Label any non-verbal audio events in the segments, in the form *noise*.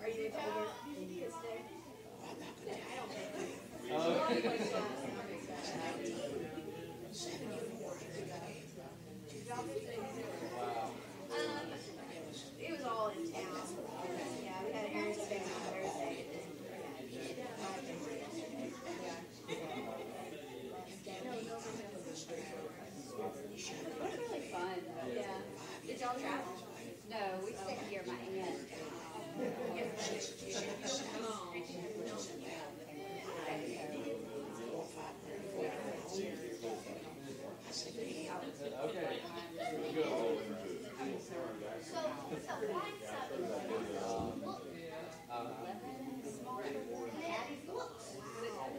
Are you the older kids there? I don't think. Um, it was all in town. Yeah, we had an Aaron's Day on Thursday. It was really fun. Yeah. Did y'all travel? No, we stayed here, my aunt.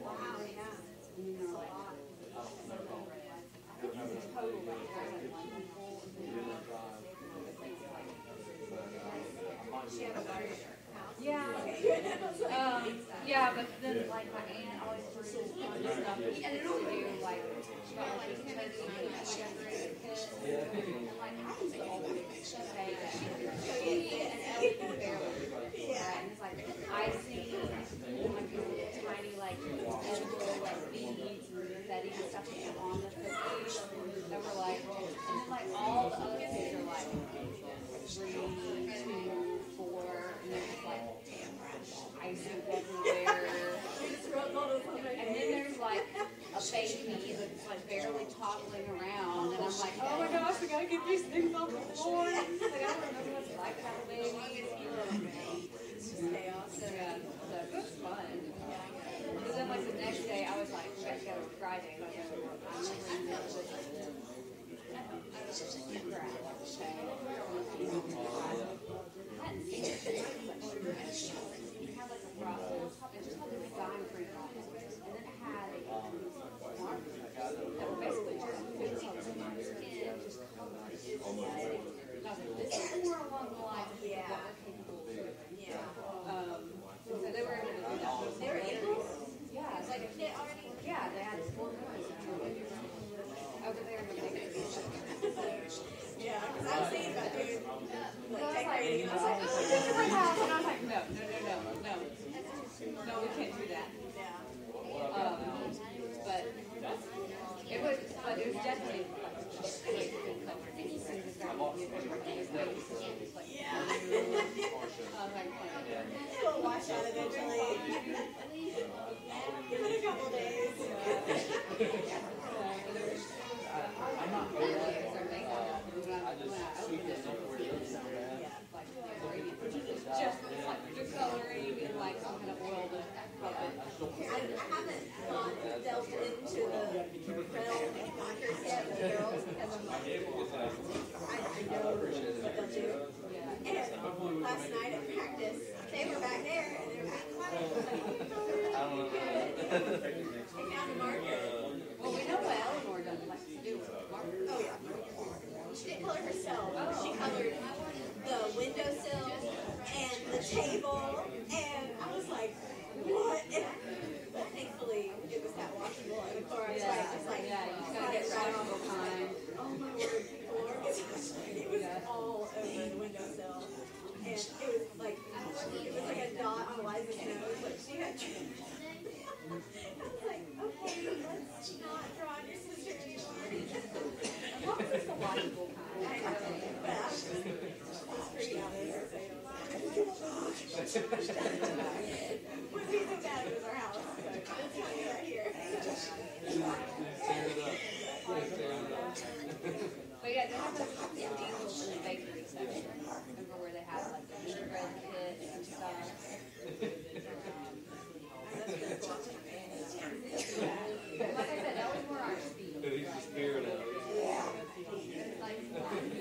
Wow, yeah. That's a lot. She had a large house. Yeah. Um, yeah, but then like my aunt always fun stuff to do, like got like decorated kit. And like I that she and. Yeah. And it's like icing, like these tiny like edible like beads and and stuff put on the cookies. That were like, and then like all the other kids are like three, two, four, and then it's like icing everywhere. And then there's like a baby that's like barely toddling around, and I'm like, oh my gosh, we gotta get these things off the floor. Like I don't remember what it's like to have a baby. Chaos. So yeah, so it was fun. But then like the next day, I was like, to go Friday, I got to work. I remember it was hadn't seen it. It had like a process, it just this design print on it, and then it had markers that were basically just pictures of my skin, just colored. And I was like, this is more. Um, so they were. They were? Yeah, it's like, already. yeah, they had Yeah, I was like oh, no, no, no, no, no. No, we can't do that. Yeah. Um, but it was, but it was definitely like, just like, good color. And he said it's very good. Like, Yeah. I was like, Out eventually. Give it a couple days. just like the coloring like some kind of oil. I, haven't delved into the yet I'm I, I know what they'll do. And last night at practice, they were back there and they were like, "Come on." I was like, They found a marker. Well, we know what Eleanor doesn't like to do with markers. Oh yeah. She didn't color herself. She oh. colored the windowsill and the table, and I was like, what? And *laughs* thankfully, it was that washable, and of course, I was like, Yeah, you oh, gotta get right washable kind. Oh my word, before it was *laughs* all over the windowsill, and it was like it was like a dot on Liza's nose, like she had. I like, okay, let's not draw on your sister anymore. As long as the washable kind. I know, but I was just, pretty out there, so it was like, would be so bad it was our house, so I'm telling you right here. But yeah, they have those the angels in the bakery section. Remember where they had like the gingerbread kits and stuff? Um, like I said, that was more our speed. He's the spirit of it. It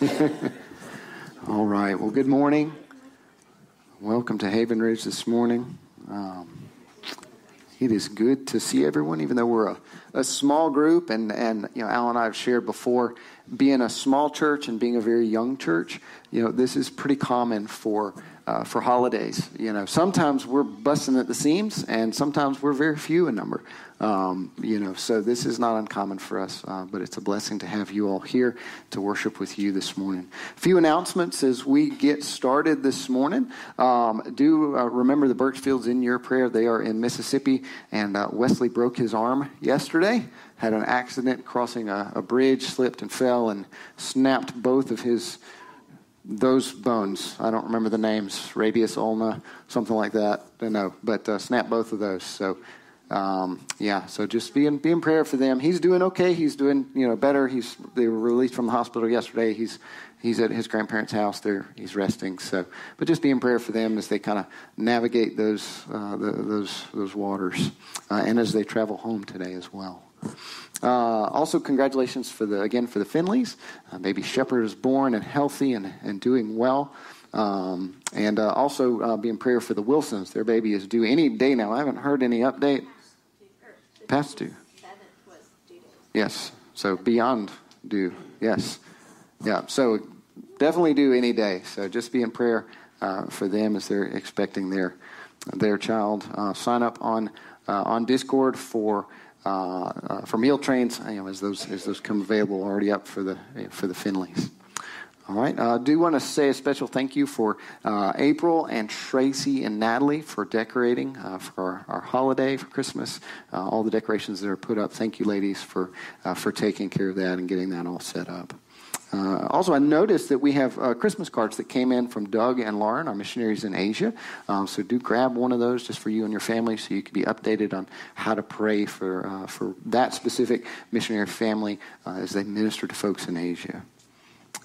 *laughs* All right. Well, good morning. Welcome to Haven Ridge this morning. Um, it is good to see everyone, even though we're a, a small group. And, and, you know, Al and I have shared before being a small church and being a very young church, you know, this is pretty common for uh, for holidays. You know, sometimes we're busting at the seams, and sometimes we're very few in number. Um, you know, so this is not uncommon for us, uh, but it's a blessing to have you all here to worship with you this morning. A few announcements as we get started this morning. Um, do uh, remember the Birchfields in your prayer. They are in Mississippi, and uh, Wesley broke his arm yesterday had an accident crossing a, a, bridge, slipped and fell, and snapped both of his those bones. I don't remember the names, radius ulna, something like that. I don't know, but uh, snapped both of those. So. Um, yeah, so just be in, be in prayer for them. He's doing okay. He's doing you know better. He's they were released from the hospital yesterday. He's he's at his grandparents' house there. He's resting. So, but just be in prayer for them as they kind of navigate those uh, the, those those waters, uh, and as they travel home today as well. Uh, also, congratulations for the again for the Finleys. Uh, baby Shepherd is born and healthy and, and doing well. Um, and uh, also uh, be in prayer for the Wilsons. Their baby is due any day now. I haven't heard any update. Past due. Yes. So beyond due. Yes. Yeah. So definitely due any day. So just be in prayer uh, for them as they're expecting their their child. Uh, sign up on on Discord for. Uh, uh, for meal trains, you know, as those as those come available, already up for the for the Finleys. All right. I uh, do want to say a special thank you for uh, April and Tracy and Natalie for decorating uh, for our, our, holiday for Christmas. Uh, all the decorations that are put up. Thank you, ladies, for for taking care of that and getting that all set up. Uh, also, I noticed that we have uh, Christmas cards that came in from Doug and Lauren, our missionaries in Asia. Um, so do grab one of those just for you and your family, so you can be updated on how to pray for uh, for that specific missionary family uh, as they minister to folks in Asia.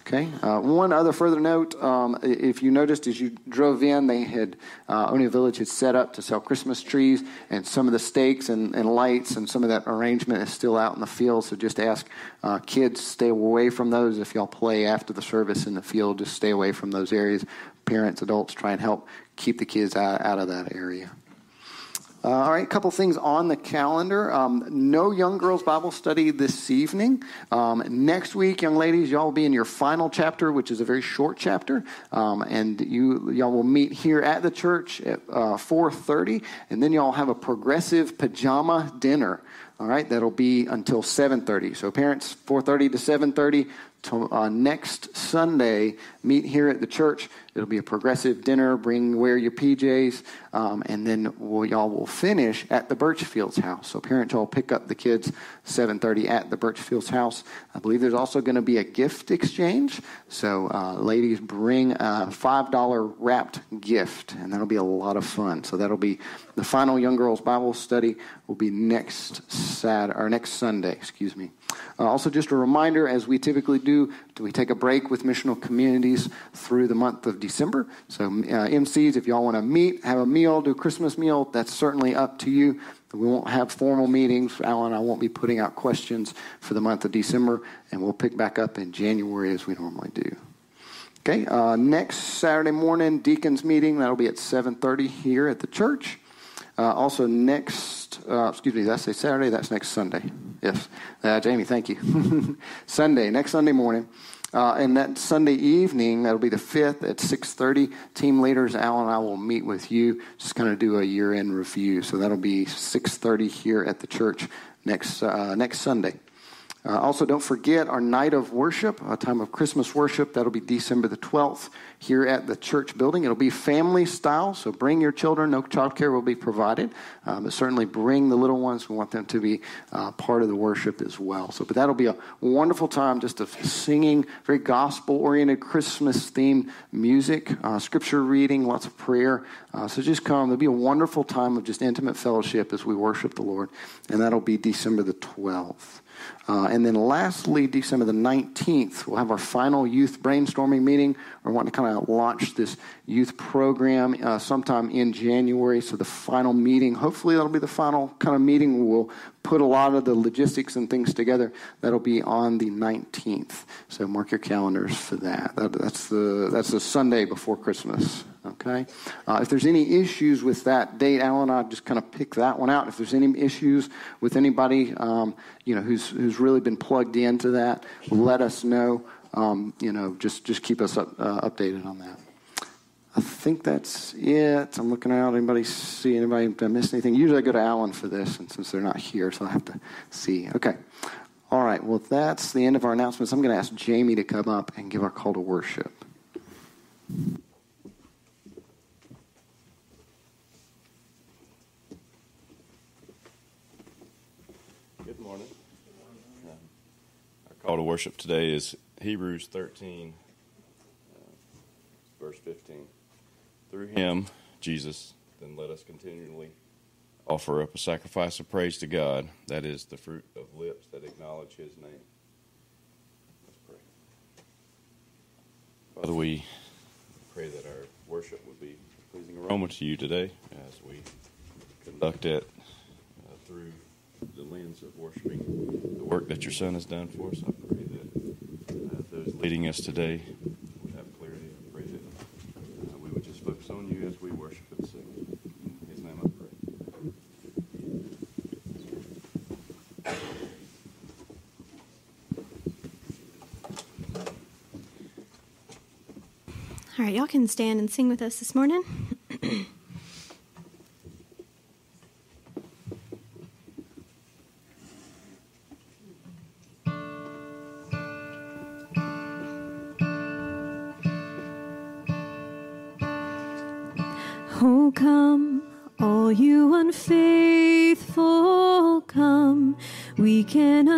Okay. Uh, one other further note: um, if you noticed as you drove in, they had uh, Onia Village had set up to sell Christmas trees, and some of the stakes and, and, lights and some of that arrangement is still out in the field. So just ask uh, kids stay away from those. If y'all play after the service in the field, just stay away from those areas. Parents, adults, try and help keep the kids out, out of that area. Uh, all right, a couple things on the calendar. Um, no young girls Bible study this evening. Um, next week, young ladies, y'all will be in your final chapter, which is a very short chapter, um, and you y'all will meet here at the church at uh, 4:30, and then y'all have a progressive pajama dinner. All right, that'll be until 7:30. So parents, 4:30 to 7:30. To, uh, next Sunday, meet here at the church. It'll be a progressive dinner. Bring wear your PJs, um, and then we'll, y'all will finish at the Birchfields house. So parents, y'all pick up the kids 7:30 at the Birchfields house. I believe there's also going to be a gift exchange. So uh, ladies, bring a five dollar wrapped gift, and that'll be a lot of fun. So that'll be the final young girls Bible study will be next Saturday or next Sunday. Excuse me. Uh, also, just a reminder, as we typically do, do we take a break with missional communities through the month of December? So, uh, MCs, if y'all want to meet, have a meal, do a Christmas meal, that's certainly up to you. We won't have formal meetings. Alan I won't be putting out questions for the month of December, and we'll pick back up in January as we normally do. Okay, uh, next Saturday morning, deacons meeting. That'll be at 7.30 here at the church. Uh, also, next, uh, excuse me, I say Saturday? That's next Sunday. Yes. Uh, Jamie, thank you. *laughs* Sunday, next Sunday morning. Uh, and that Sunday evening, that'll be the 5th at 6.30, team leaders, Al and I will meet with you, just kind of do a year-end review. So that'll be 6.30 here at the church next, uh, next Sunday. Uh, also, don't forget our night of worship, a time of Christmas worship. That'll be December the 12th here at the church building. It'll be family style, so bring your children. No child care will be provided, uh, but certainly bring the little ones. We want them to be uh, part of the worship as well. So, but that'll be a wonderful time just of singing, very gospel oriented, Christmas themed music, uh, scripture reading, lots of prayer. Uh, so just come. There'll be a wonderful time of just intimate fellowship as we worship the Lord, and that'll be December the 12th. Uh, and then lastly, December the 19th, we'll have our final youth brainstorming meeting. We're wanting to kind of launch this youth program uh, sometime in January. So the final meeting, hopefully that'll be the final kind of meeting. We'll put a lot of the logistics and things together. That'll be on the 19th. So mark your calendars for that. that that's, the, that's the Sunday before Christmas. Okay? Uh, if there's any issues with that date, Alan, I just kind of pick that one out. If there's any issues with anybody, um, you know, who's, who's really been plugged into that, let us know. Um, you know, just, just keep us up, uh, updated on that. I think that's it. I'm looking out. Anybody see anybody? Did I miss anything? Usually I go to Alan for this, and since they're not here, so I have to see. Okay. All right. Well, that's the end of our announcements. I'm going to ask Jamie to come up and give our call to worship. Good morning. Um, Our call to worship today is Hebrews 13, uh, verse 15. Through him, Jesus, then let us continually offer up a sacrifice of praise to God. That is the fruit of lips that acknowledge his name. Let's pray. Father, we pray that our worship would be pleasing aroma to you today as we conduct it the lens of worshiping the work that your Son has done for us. I pray that uh, those leading us today would have clarity. I pray that uh, we would just focus on you as we worship and sing. In His name I pray. All right, y'all can stand and sing with us this morning.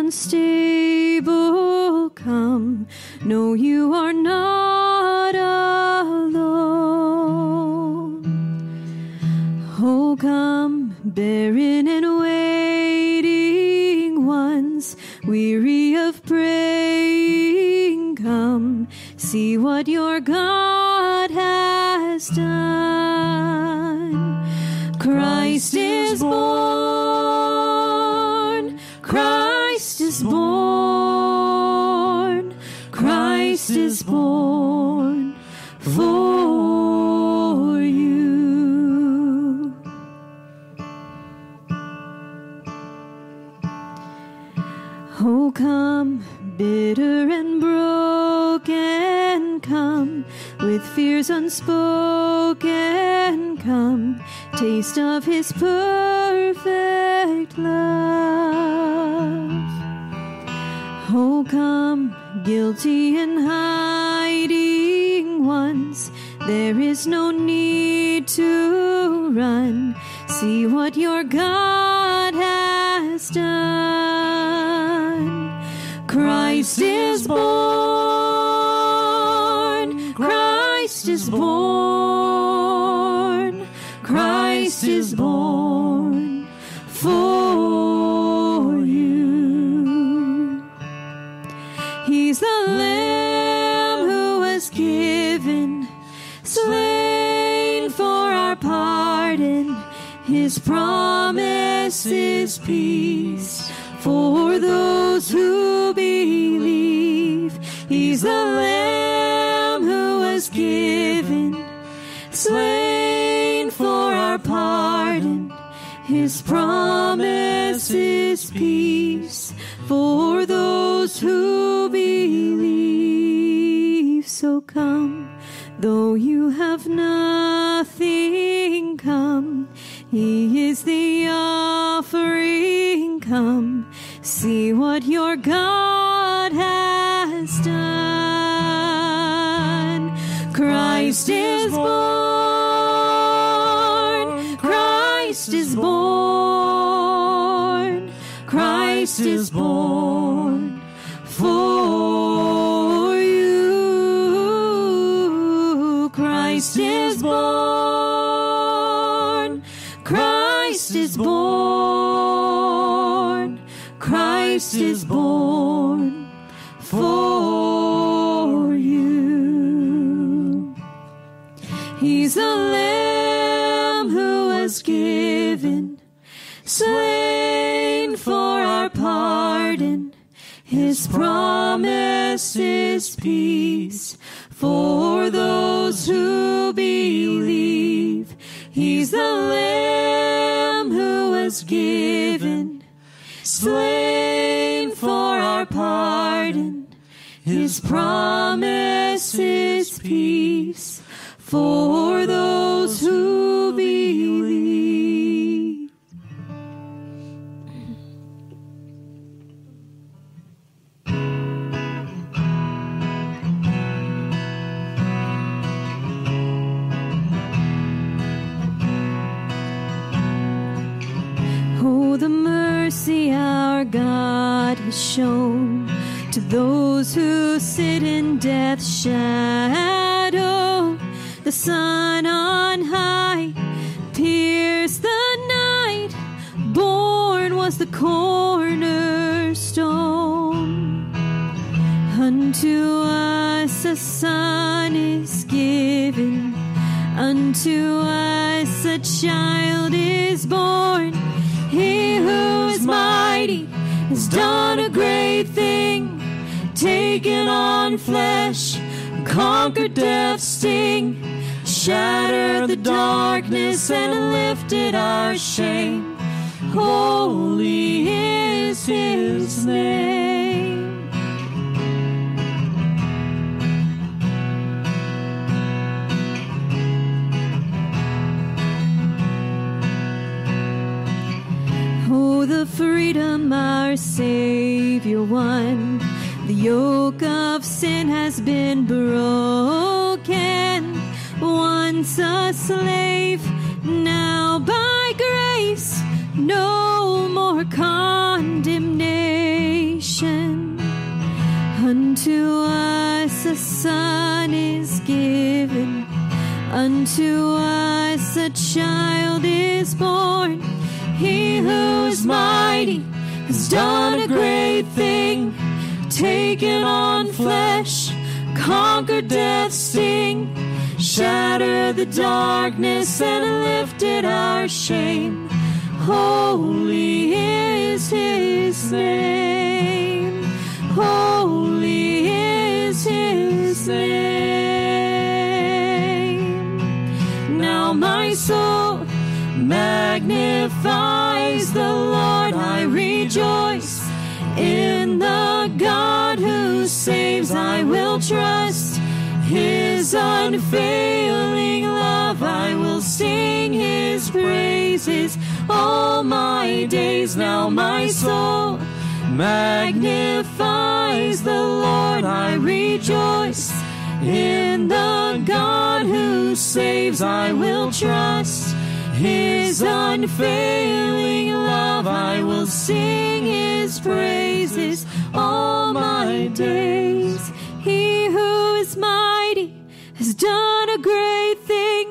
And Christ is born for you. Christ is born. Christ is born. Christ is born peace for those who believe. He's the Lamb who was given, slain for our pardon. His promise is peace for shown to those who sit in death's shadow. The sun on high pierced the night. Born was the cornerstone. Unto us a son is given. Unto us a child is born. He who is mighty has done. Taken on flesh, conquered death's sting, shattered the darkness and lifted our shame. Holy is his name. Oh, the freedom our Savior won. The yoke of sin has been broken. Once a slave, now by grace, no more condemnation. Unto us a son is given, unto us a child is born. He who is mighty has done a great thing, taken on flesh, conquered death's sting, shattered the darkness and lifted our shame. Holy is his name. Holy is his name. Now my soul magnifies the Lord. I rejoice in the saves. I will trust his unfailing love. I will sing his praises all my days. Now my soul magnifies the Lord. I rejoice in the God who saves. I will trust his unfailing love. I will sing his praises all my days. He who is mighty has done a great thing,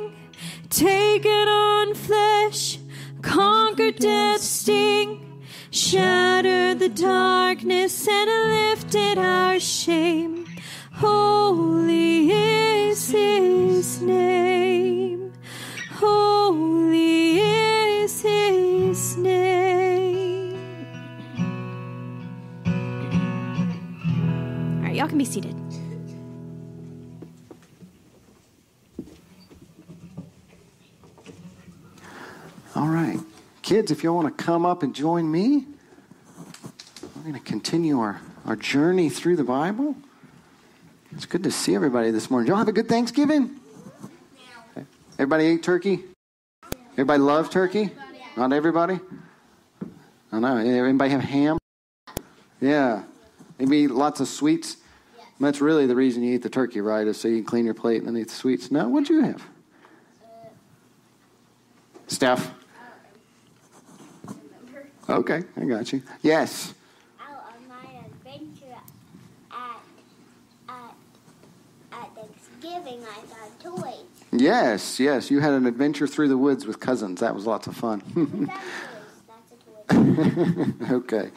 taken on flesh, conquered death's sting, shattered the darkness and lifted our shame. Holy is his name. Can be seated. All right. Kids, if you all want to come up and join me, we're going to continue our, our journey through the Bible. It's good to see everybody this morning. Y'all have a good Thanksgiving? Everybody ate turkey? Everybody love turkey? Not everybody? I know. Anybody have ham? Yeah. Maybe lots of sweets? That's really the reason you eat the turkey, right? Is so you can clean your plate and then eat the sweets. Now, what'd you have? Steph? Okay, I got you. Yes. Out on my adventure at, at, at Thanksgiving, I got toys. Yes, yes. You had an adventure through the woods with cousins. That was lots of fun. What's *laughs* that toys? That's a toy. okay.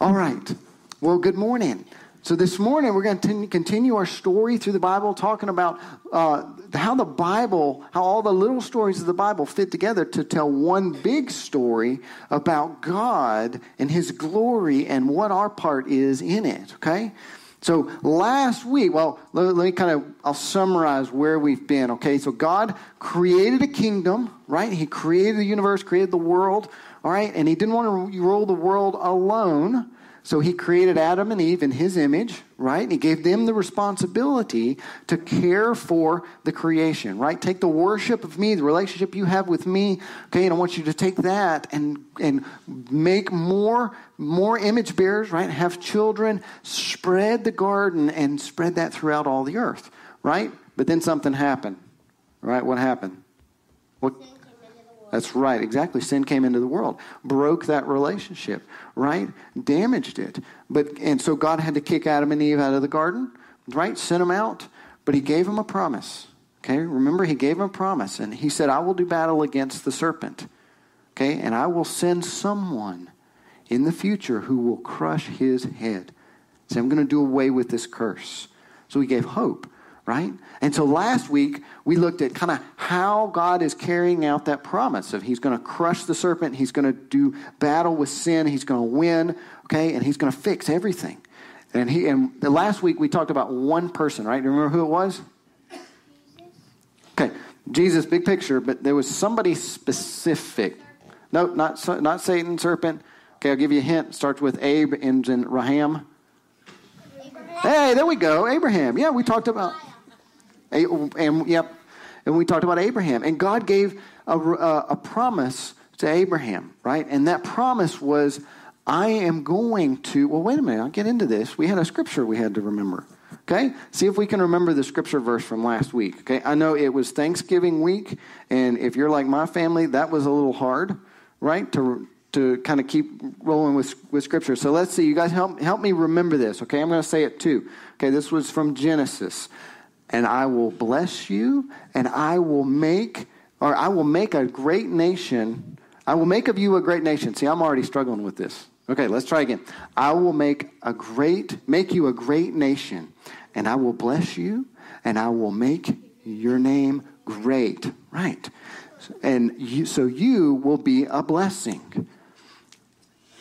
All right. Well, good morning. So, this morning we're going to continue our story through the Bible, talking about uh, how the Bible, how all the little stories of the Bible fit together to tell one big story about God and His glory and what our part is in it. Okay? So, last week, well, let, let me kind of, I'll summarize where we've been. Okay? So, God created a kingdom, right? He created the universe, created the world, all right? And He didn't want to rule the world alone. So he created Adam and Eve in his image, right? And he gave them the responsibility to care for the creation, right? Take the worship of me, the relationship you have with me, okay? And I want you to take that and and make more more image bearers, right? Have children, spread the garden and spread that throughout all the earth, right? But then something happened. Right? What happened? What that's right, exactly. Sin came into the world, broke that relationship, right? Damaged it. But and so God had to kick Adam and Eve out of the garden, right? Send them out, but he gave them a promise. Okay? Remember he gave them a promise and he said, "I will do battle against the serpent." Okay? And I will send someone in the future who will crush his head. Say, I'm going to do away with this curse. So he gave hope right? And so last week we looked at kind of how God is carrying out that promise of He's going to crush the serpent, He's going to do battle with sin, He's going to win, okay, and He's going to fix everything. And he and the last week we talked about one person, right? Do you remember who it was? Okay, Jesus, big picture, but there was somebody specific. No, not not Satan, serpent. Okay, I'll give you a hint. Starts with Abe, ends in Raham. Hey, there we go, Abraham. Yeah, we talked about. And yep, and we talked about Abraham, and God gave a, a promise to Abraham, right? And that promise was, I am going to. Well, wait a minute. I'll get into this. We had a scripture we had to remember. Okay? See if we can remember the scripture verse from last week. Okay? I know it was Thanksgiving week, and if you're like my family, that was a little hard, right? To to kind of keep rolling with, with scripture. So let's see. You guys help help me remember this. Okay? I'm going to say it too. Okay, this was from Genesis and I will bless you, and I will make, or I will make a great nation. I will make of you a great nation. See, I'm already struggling with this. Okay, let's try again. I will make a great, make you a great nation, and I will bless you, and I will make your name great. Right. And you, so you will be a blessing.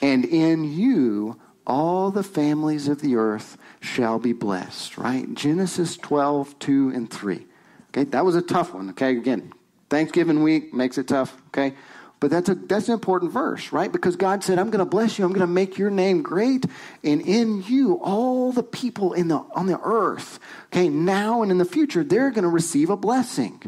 And in you, all the families of the earth shall be blessed, right? Genesis 12, 2 and 3. Okay, that was a tough one. Okay, again, Thanksgiving week makes it tough. Okay, but that's a that's an important verse, right? Because God said, "I'm going to bless you. I'm going to make your name great, and in you, all the people in the on the earth, okay, now and in the future, they're going to receive a blessing.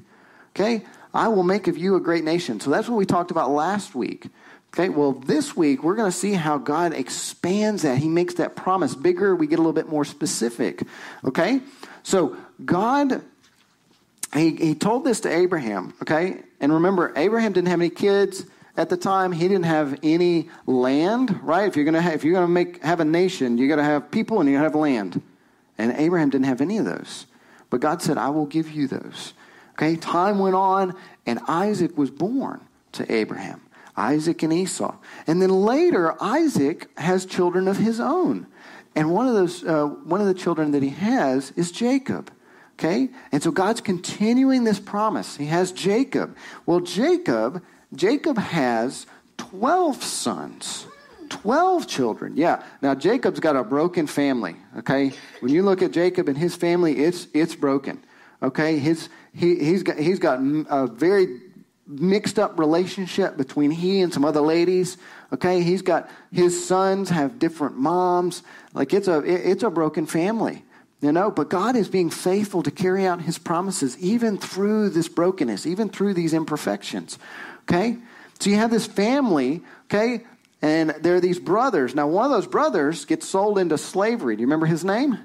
Okay, I will make of you a great nation. So that's what we talked about last week. Okay, well, this week we're going to see how God expands that. He makes that promise bigger. We get a little bit more specific. Okay, so God, he, he told this to Abraham. Okay, and remember, Abraham didn't have any kids at the time. He didn't have any land. Right? If you're going to if you're going to make have a nation, you got to have people and you got to have land. And Abraham didn't have any of those. But God said, "I will give you those." Okay, time went on, and Isaac was born to Abraham. Isaac and Esau. And then later, Isaac has children of his own. And one of those, uh, one of the children that he has is Jacob. Okay? And so God's continuing this promise. He has Jacob. Well, Jacob, Jacob has 12 sons. 12 children. Yeah. Now Jacob's got a broken family, okay? When you look at Jacob and his family, it's it's broken. Okay? His he he's got he's got a very mixed up relationship between he and some other ladies. Okay, he's got his sons have different moms. Like it's a it's a broken family, you know. But God is being faithful to carry out His promises even through this brokenness, even through these imperfections. Okay, so you have this family. Okay, and there are these brothers. Now, one of those brothers gets sold into slavery. Do you remember his name?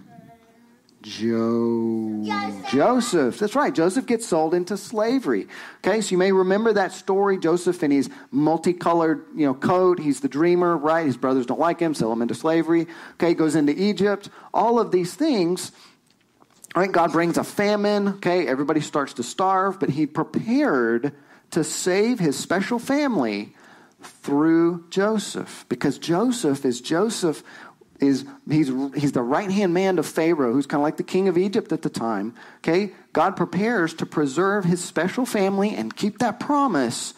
Jo- Joseph. Joseph. That's right. Joseph gets sold into slavery. Okay, so you may remember that story. Joseph in his multicolored, you know, coat. He's the dreamer, right? His brothers don't like him, sell him into slavery. Okay, goes into Egypt. All of these things. Right? God brings a famine. Okay, everybody starts to starve, but he prepared to save his special family through Joseph because Joseph is Joseph is he's he's the right hand man to Pharaoh, who's kind of like the king of Egypt at the time. Okay, God prepares to preserve his special family and keep that promise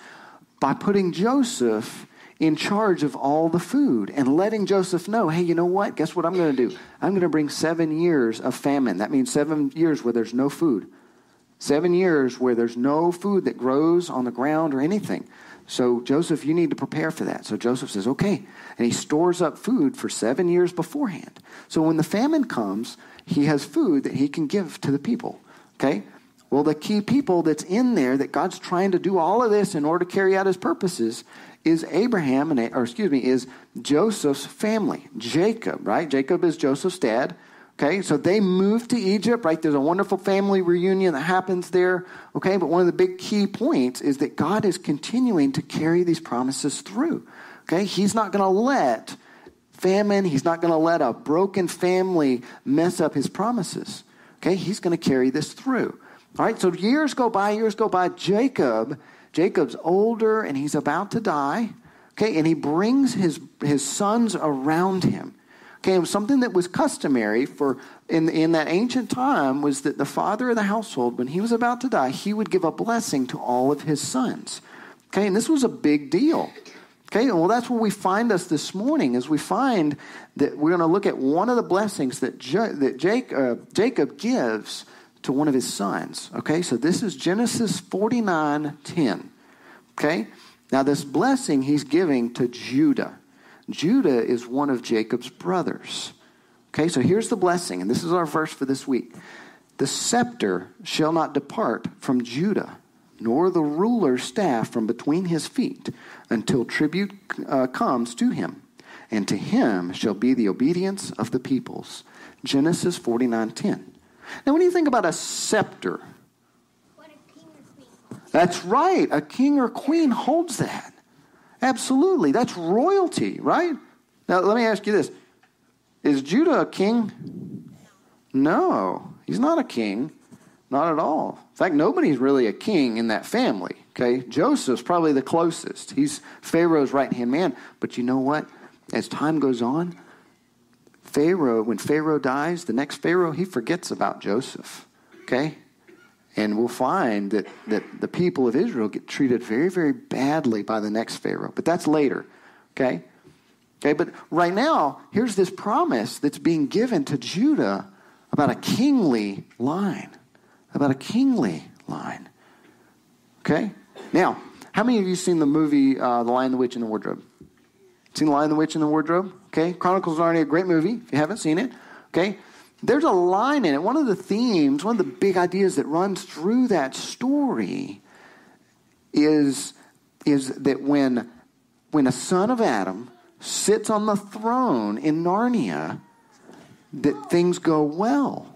by putting Joseph in charge of all the food and letting Joseph know, hey, you know what? Guess what I'm going to do? I'm going to bring seven years of famine. That means seven years where there's no food. Seven years where there's no food that grows on the ground or anything. So, Joseph, you need to prepare for that. So, Joseph says, okay. And he stores up food for seven years beforehand. So, when the famine comes, he has food that he can give to the people. Okay? Well, the key people that's in there that God's trying to do all of this in order to carry out his purposes is Abraham, and, or excuse me, is Joseph's family. Jacob, right? Jacob is Joseph's dad. Okay, so they moved to Egypt, right? There's a wonderful family reunion that happens there. Okay, but one of the big key points is that God is continuing to carry these promises through. Okay, He's not going to let famine, He's not going to let a broken family mess up His promises. Okay, He's going to carry this through. All right, so years go by, years go by. Jacob, Jacob's older and he's about to die. Okay, and he brings his, his sons around him. Okay, something that was customary for in, in that ancient time was that the father of the household, when he was about to die, he would give a blessing to all of his sons. Okay, and this was a big deal. Okay, well, that's where we find us this morning, is we find that we're going to look at one of the blessings that, that Jake, uh, Jacob gives to one of his sons. Okay, so this is Genesis 49 10. Okay, now this blessing he's giving to Judah. Judah is one of Jacob's brothers. Okay, so here's the blessing, and this is our verse for this week. The scepter shall not depart from Judah, nor the ruler's staff from between his feet, until tribute uh, comes to him. And to him shall be the obedience of the peoples. Genesis 49:10. Now, when you think about a scepter, that's right. A king or queen holds that. Absolutely. That's royalty, right? Now, let me ask you this Is Judah a king? No, he's not a king. Not at all. In fact, nobody's really a king in that family. Okay? Joseph's probably the closest. He's Pharaoh's right hand man. But you know what? As time goes on, Pharaoh, when Pharaoh dies, the next Pharaoh, he forgets about Joseph. Okay? And we'll find that, that the people of Israel get treated very, very badly by the next Pharaoh. But that's later. Okay? Okay, but right now, here's this promise that's being given to Judah about a kingly line. About a kingly line. Okay? Now, how many of you seen the movie uh, The Lion, the Witch, and the Wardrobe? Seen The Lion, the Witch, and the Wardrobe? Okay? Chronicles of Narnia, a great movie if you haven't seen it. Okay? There's a line in it. One of the themes, one of the big ideas that runs through that story is, is that when, when a son of Adam sits on the throne in Narnia, that things go well.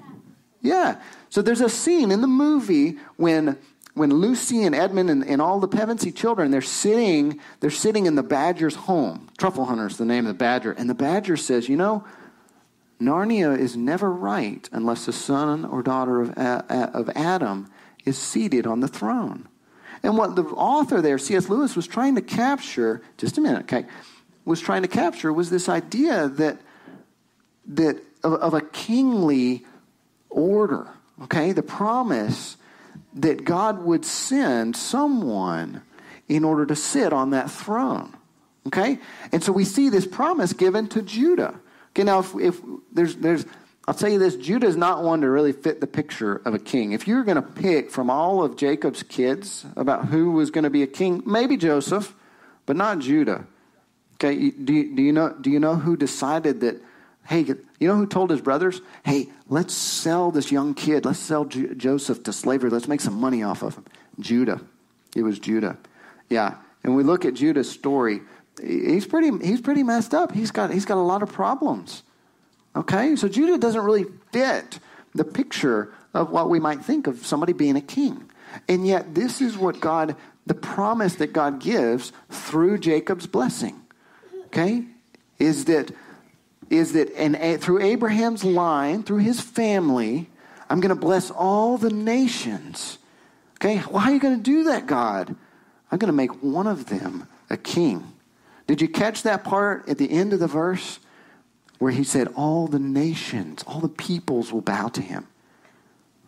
Yeah. So there's a scene in the movie when when Lucy and Edmund and, and all the Pevensie children, they're sitting, they're sitting in the badger's home. Trufflehunter is the name of the badger. And the badger says, you know, Narnia is never right unless the son or daughter of, of Adam is seated on the throne. And what the author there, C.S. Lewis, was trying to capture, just a minute, okay, was trying to capture was this idea that, that of, of a kingly order, okay, the promise that God would send someone in order to sit on that throne. Okay? And so we see this promise given to Judah. Okay, now if, if there's there's I'll tell you this, Judah is not one to really fit the picture of a king. If you're going to pick from all of Jacob's kids about who was going to be a king, maybe Joseph, but not Judah. Okay, do you, do you know do you know who decided that hey, you know who told his brothers, hey, let's sell this young kid, let's sell Joseph to slavery, let's make some money off of him? Judah. It was Judah. Yeah. And we look at Judah's story he's pretty he's pretty messed up. He's got he's got a lot of problems. Okay? So Judah doesn't really fit the picture of what we might think of somebody being a king. And yet this is what God the promise that God gives through Jacob's blessing. Okay? Is that is that and through Abraham's line, through his family, I'm going to bless all the nations. Okay? Why are you going to do that, God? I'm going to make one of them a king. Did you catch that part at the end of the verse where he said, All the nations, all the peoples will bow to him?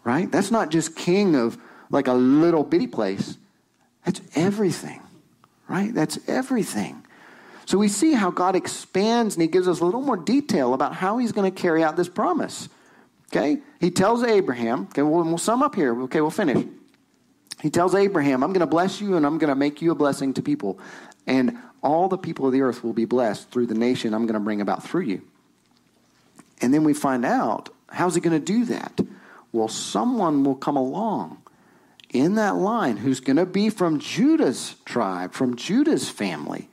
Right? That's not just king of like a little bitty place, that's everything. Right? That's everything. So we see how God expands and he gives us a little more detail about how he's going to carry out this promise. Okay? He tells Abraham, okay, we'll, we'll sum up here. Okay, we'll finish. He tells Abraham, I'm going to bless you and I'm going to make you a blessing to people. And all the people of the earth will be blessed through the nation I'm going to bring about through you. And then we find out, how's he going to do that? Well, someone will come along in that line who's going to be from Judah's tribe, from Judah's family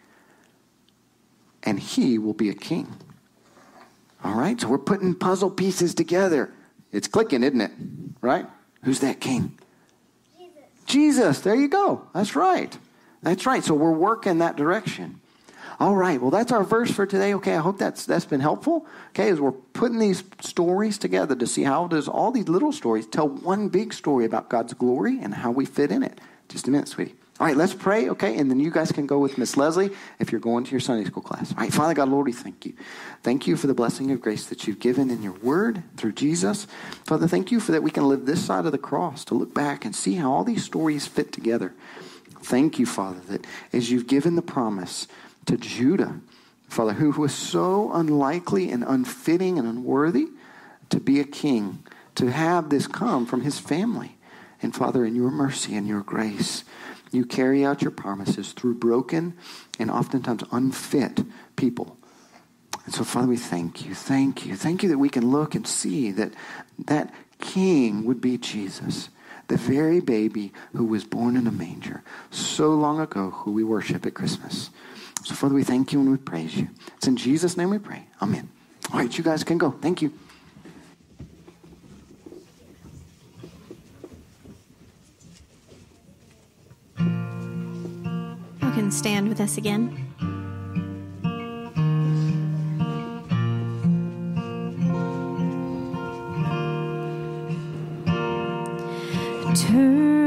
and he will be a king. All right, so we're putting puzzle pieces together. It's clicking, isn't it? Right? Who's that king? Jesus. Jesus, there you go. That's right. That's right. So we're working that direction. All right. Well, that's our verse for today. Okay, I hope that's that's been helpful. Okay, as we're putting these stories together to see how does all these little stories tell one big story about God's glory and how we fit in it. Just a minute, sweetie. All right, let's pray, okay? And then you guys can go with Miss Leslie if you're going to your Sunday school class. All right, Father God, Lord, we thank you. Thank you for the blessing of grace that you've given in your word through Jesus. Father, thank you for that we can live this side of the cross to look back and see how all these stories fit together. Thank you, Father, that as you've given the promise to Judah, Father, who was so unlikely and unfitting and unworthy to be a king, to have this come from his family. And Father, in your mercy and your grace, you carry out your promises through broken and oftentimes unfit people. And so, Father, we thank you. Thank you. Thank you that we can look and see that that king would be Jesus, the very baby who was born in a manger so long ago, who we worship at Christmas. So, Father, we thank you and we praise you. It's in Jesus' name we pray. Amen. All right, you guys can go. Thank you. You can stand with us again. Turn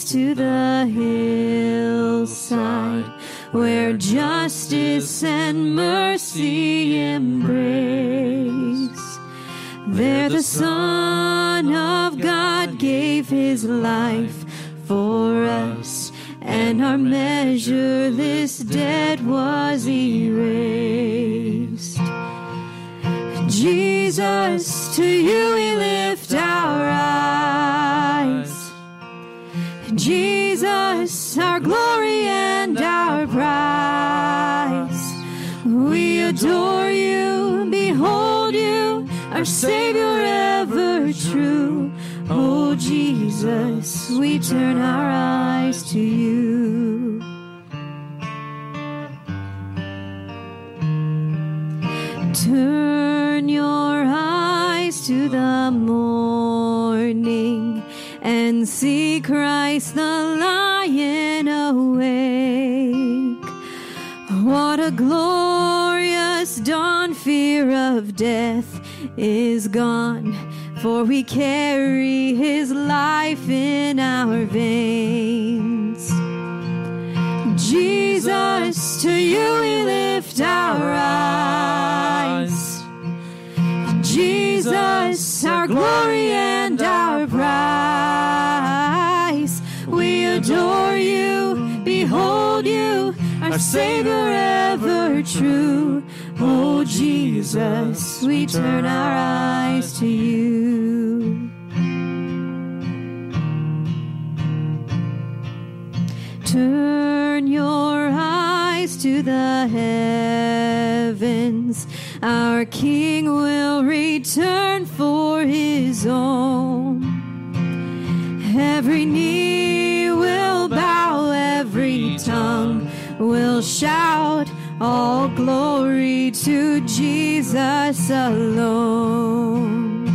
eyes to the hillside where justice and mercy embrace. There the Son of God gave his life for us and our measureless debt was erased. Jesus, to you we lift our eyes. Jesus, our glory and our prize. We adore you, behold you, our Savior ever true. Oh Jesus, we turn our eyes to you. Turn your eyes to the morning see Christ the Lion awake. What a glorious dawn, fear of death is gone for we carry his life in our veins. Jesus, to you we lift our eyes. Jesus, our glory and our prize. Adore you, behold you, our Savior ever true. Oh Jesus, we turn our eyes to you. Turn your eyes to the heavens. Our King will return for his own. Every knee tongue will shout all glory to Jesus alone.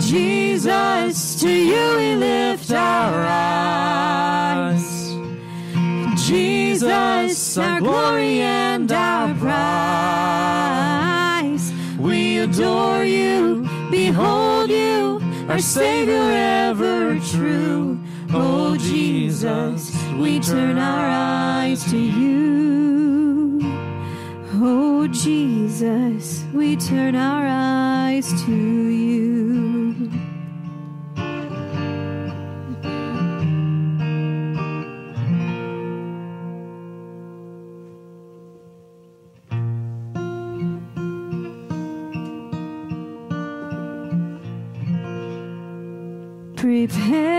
Jesus, to you we lift our eyes. Jesus, our glory and our prize. We adore you, behold you, our Savior ever true. Oh Jesus, we turn our eyes to you. Oh Jesus, we turn our eyes to you. Prepare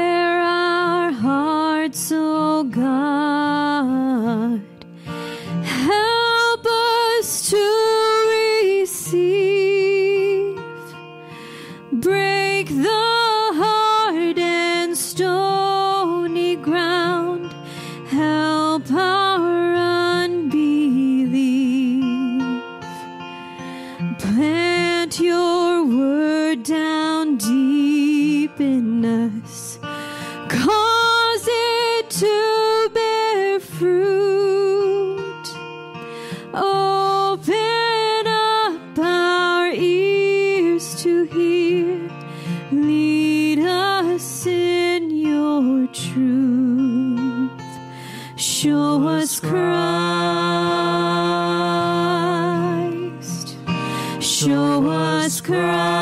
Christ. Show us Christ.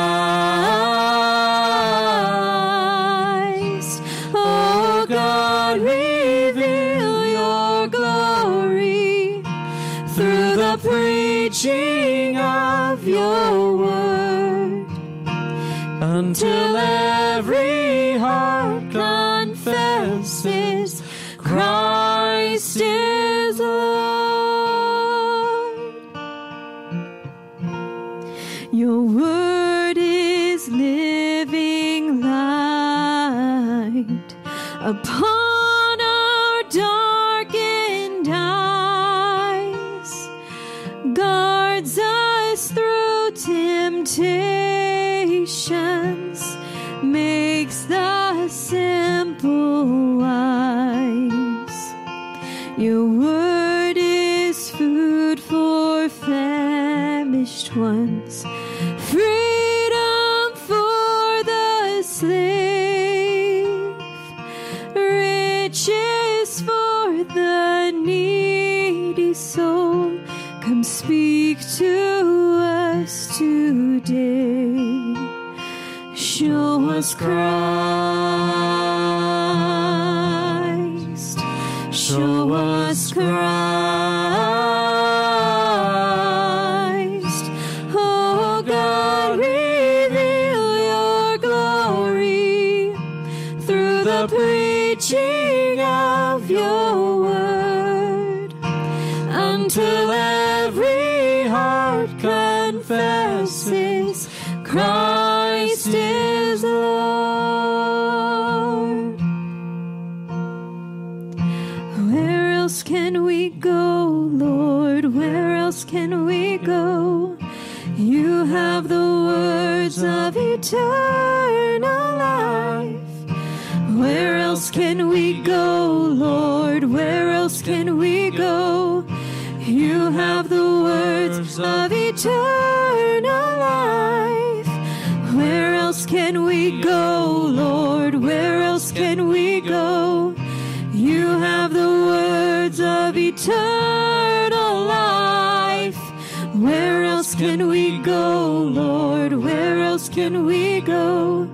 can we go?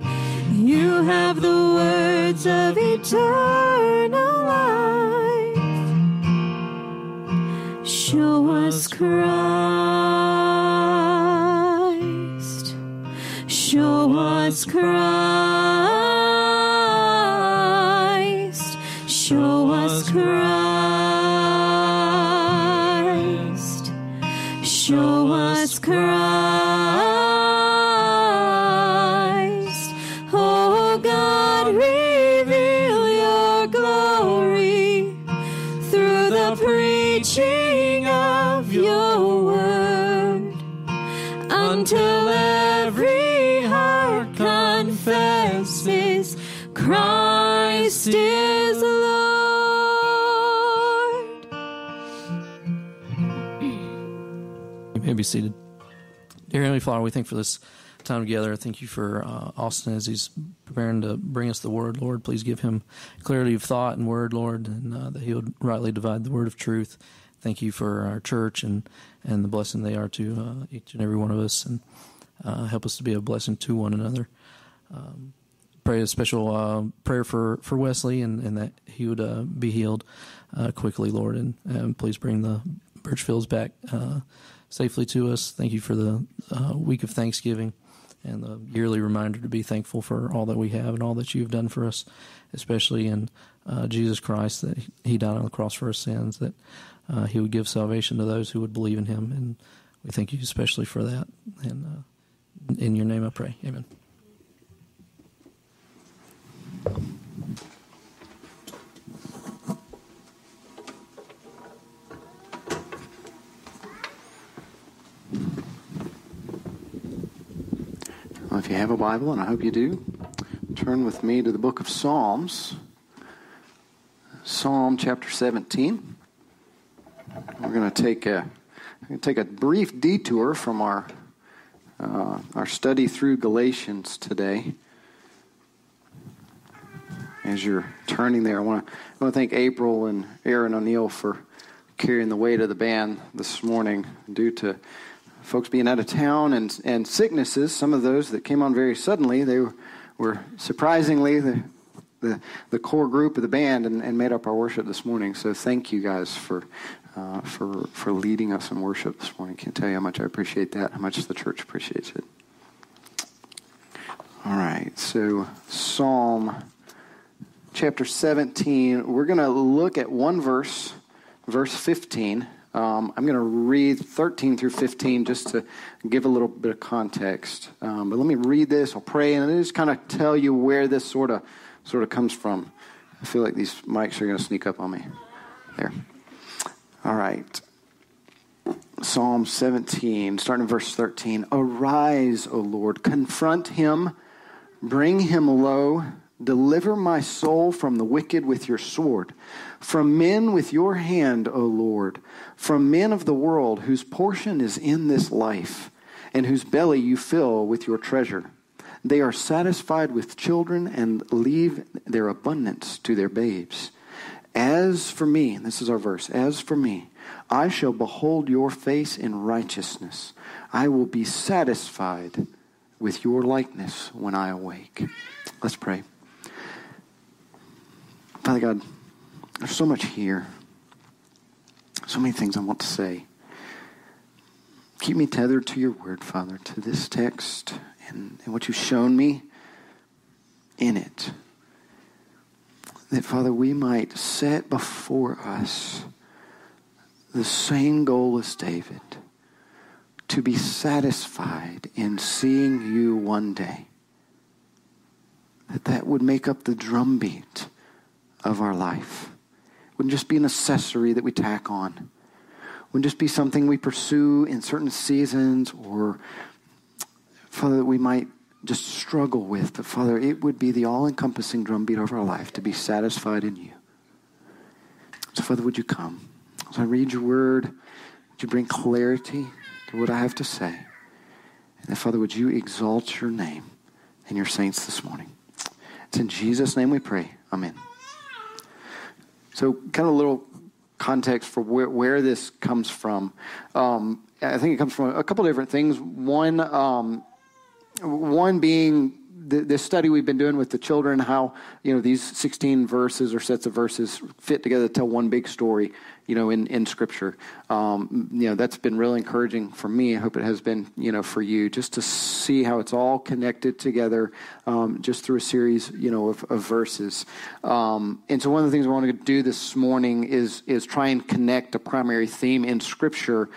You have the words of eternal life. Show us Christ. Show us Christ. Seated. Dear Heavenly Father, we thank you for this time together. Thank you for uh, Austin as he's preparing to bring us the word, Lord. Please give him clarity of thought and word, Lord, and uh, that he would rightly divide the word of truth. Thank you for our church and, and the blessing they are to uh, each and every one of us, and uh, help us to be a blessing to one another. Um, pray a special uh, prayer for, for Wesley and, and that he would uh, be healed quickly, Lord, and, and please bring the Birchfields back safely to us. Thank you for the uh, week of Thanksgiving and the yearly reminder to be thankful for all that we have and all that you've done for us, especially in uh, Jesus Christ, that He died on the cross for our sins, that uh, He would give salvation to those who would believe in Him. And we thank you especially for that. And uh, in your name I pray. Amen. Well, if you have a Bible, and I hope you do, turn with me to the book of Psalms, Psalm chapter 17. We're going to take a take a brief detour from our uh, our study through Galatians today. As you're turning there, I want to I want to thank April and Aaron O'Neill for carrying the weight of the band this morning due to folks being out of town and, and sicknesses, some of those that came on very suddenly, they were, surprisingly the, the, the, core group of the band and, and, made up our worship this morning. So thank you guys for, uh, for, for leading us in worship this morning. Can't tell you how much I appreciate that, how much the church appreciates it. All right, so Psalm chapter 17, we're going to look at one verse, verse 15. Um, I'm going to read 13 through 15 just to give a little bit of context. Um, but let me read this. I'll pray, and just kind of tell you where this sort of sort of comes from. I feel like these mics are going to sneak up on me. There. All right. Psalm 17, starting in verse 13. Arise, O Lord, confront him, bring him low Deliver my soul from the wicked with your sword, from men with your hand, O Lord, from men of the world whose portion is in this life, and whose belly you fill with your treasure. They are satisfied with children and leave their abundance to their babes. As for me, this is our verse, as for me, I shall behold your face in righteousness. I will be satisfied with your likeness when I awake. Let's pray. Father God, there's so much here. So many things I want to say. Keep me tethered to your word, Father, to this text and, and what you've shown me in it. That, Father, we might set before us the same goal as David to be satisfied in seeing you one day. That that would make up the drumbeat of our life. Wouldn't just be an accessory that we tack on. Wouldn't just be something we pursue in certain seasons or, Father, that we might just struggle with. But, Father, it would be the all encompassing drumbeat of our life to be satisfied in you. So, Father, would you come? As I read your word, would you bring clarity to what I have to say? And then, Father, would you exalt your name and your saints this morning? It's in Jesus' name we pray. Amen. So, kind of a little context for where, where this comes from. Um, I think it comes from a couple different things. One, um, one being the, this study we've been doing with the children, how you know these 16 verses or sets of verses fit together to tell one big story you know, in, in Scripture. Um, you know, that's been really encouraging for me. I hope it has been, you know, for you, just to see how it's all connected together um, just through a series, you know, of, of verses. Um, and so one of the things I want to do this morning is, is try and connect a primary theme in Scripture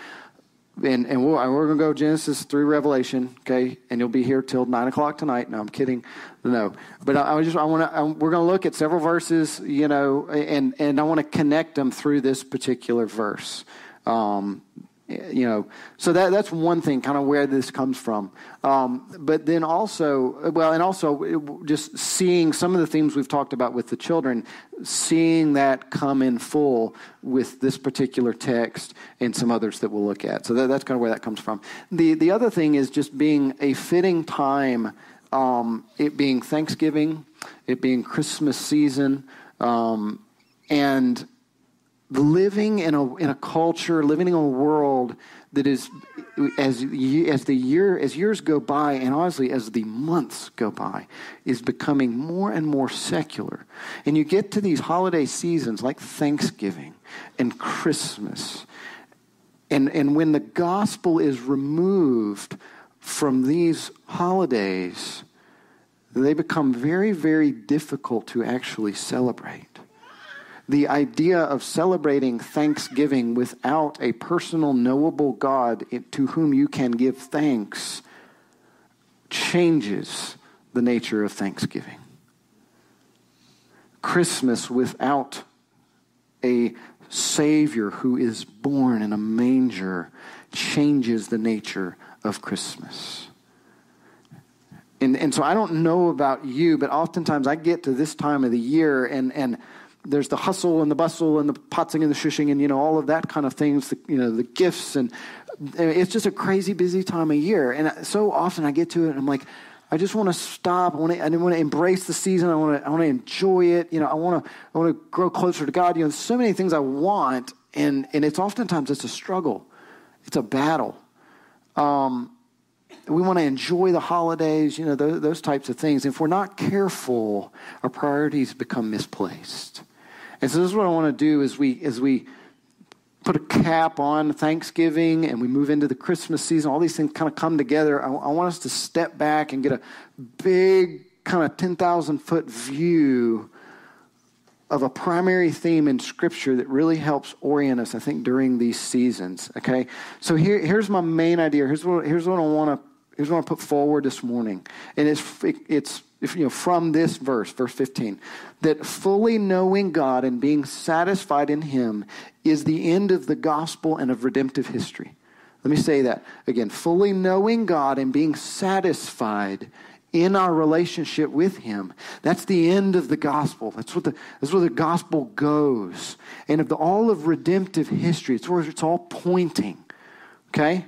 and, and we'll, we're going to go Genesis through Revelation, okay? And you'll be here till nine o'clock tonight. No, I'm kidding. No, but I, I just I want to. We're going to look at several verses, you know, and and I want to connect them through this particular verse. Um, you know so that that's one thing kind of where this comes from. Um, but then also well and also just seeing some of the themes we've talked about with the children seeing that come in full with this particular text and some others that we'll look at. So that, that's kind of where that comes from. The the other thing is just being a fitting time um, it being thanksgiving it being christmas season um, and living in a, in a culture, living in a world that is, as, as the year, as years go by, and honestly, as the months go by, is becoming more and more secular. And you get to these holiday seasons like Thanksgiving and Christmas. And, and when the gospel is removed from these holidays, they become very, very difficult to actually celebrate the idea of celebrating Thanksgiving without a personal, knowable God to whom you can give thanks changes the nature of Thanksgiving. Christmas without a Savior who is born in a manger changes the nature of Christmas. And, and so I don't know about you, but oftentimes I get to this time of the year and, and there's the hustle and the bustle and the potzing and the shushing and you know all of that kind of things the, you know the gifts and it's just a crazy busy time of year. And so often i get to it and i'm like i just want to stop. I want to i want to embrace the season. I want to i want to enjoy it. You know i want to i want to grow closer to god. You know so many things i want and and it's oftentimes it's a struggle. It's a battle. Um, we want to enjoy the holidays, you know, those, those, types of things. If we're not careful, our priorities become misplaced. And so this is what I want to do as we as we put a cap on Thanksgiving and we move into the Christmas season. All these things kind of come together. I, I want us to step back and get a big kind of ten thousand foot view of a primary theme in Scripture that really helps orient us, I think, during these seasons. Okay, so here, here's my main idea. Here's what here's what I want to here's what I put forward this morning, and it's it's if, you know, from this verse, verse 15, that fully knowing God and being satisfied in Him is the end of the gospel and of redemptive history. Let me say that again. Fully knowing God and being satisfied in our relationship with Him. That's the end of the gospel. That's, what the, that's where the gospel goes. And of the, all of redemptive history, it's where it's all pointing. Okay?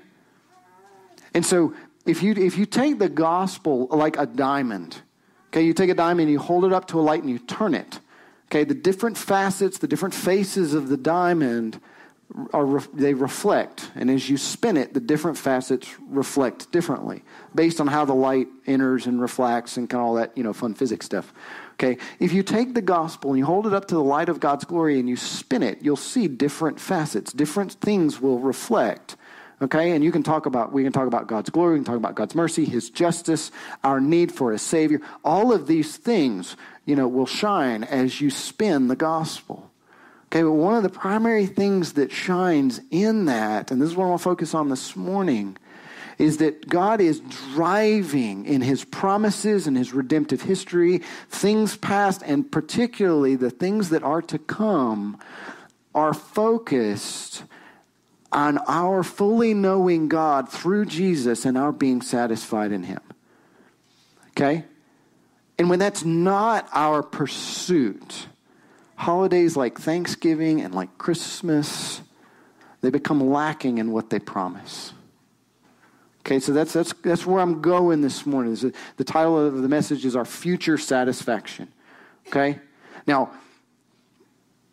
And so if you, if you take the gospel like a diamond, Okay, you take a diamond and you hold it up to a light and you turn it. Okay, the different facets, the different faces of the diamond are they reflect, and as you spin it, the different facets reflect differently based on how the light enters and reflects and kind of all that you know fun physics stuff. Okay, if you take the gospel and you hold it up to the light of God's glory and you spin it, you'll see different facets. Different things will reflect. Okay, and you can talk about, we can talk about God's glory, we can talk about God's mercy, His justice, our need for a Savior. All of these things, you know, will shine as you spin the gospel. Okay, but one of the primary things that shines in that, and this is what I want to focus on this morning, is that God is driving in His promises and His redemptive history, things past, and particularly the things that are to come, are focused on our fully knowing God through Jesus and our being satisfied in Him. Okay? And when that's not our pursuit, holidays like Thanksgiving and like Christmas, they become lacking in what they promise. Okay, so that's, that's, that's where I'm going this morning. The title of the message is Our Future Satisfaction. Okay? Now,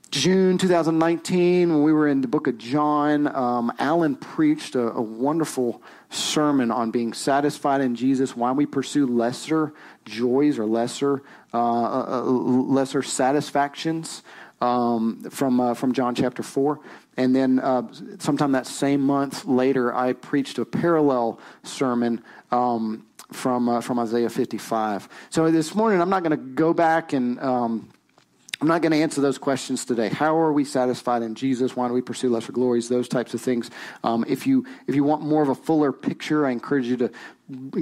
June 2019, when we were in the book of John, um, Alan preached a, a, wonderful sermon on being satisfied in Jesus, why we pursue lesser joys or lesser, uh, uh, uh lesser satisfactions um, from, uh, from John chapter 4. And then uh, sometime that same month later, I preached a parallel sermon um, from, uh, from Isaiah 55. So this morning, I'm not going to go back and um, I'm not going to answer those questions today. How are we satisfied in Jesus? Why do we pursue lesser glories? Those types of things. Um, if you if you want more of a fuller picture, I encourage you to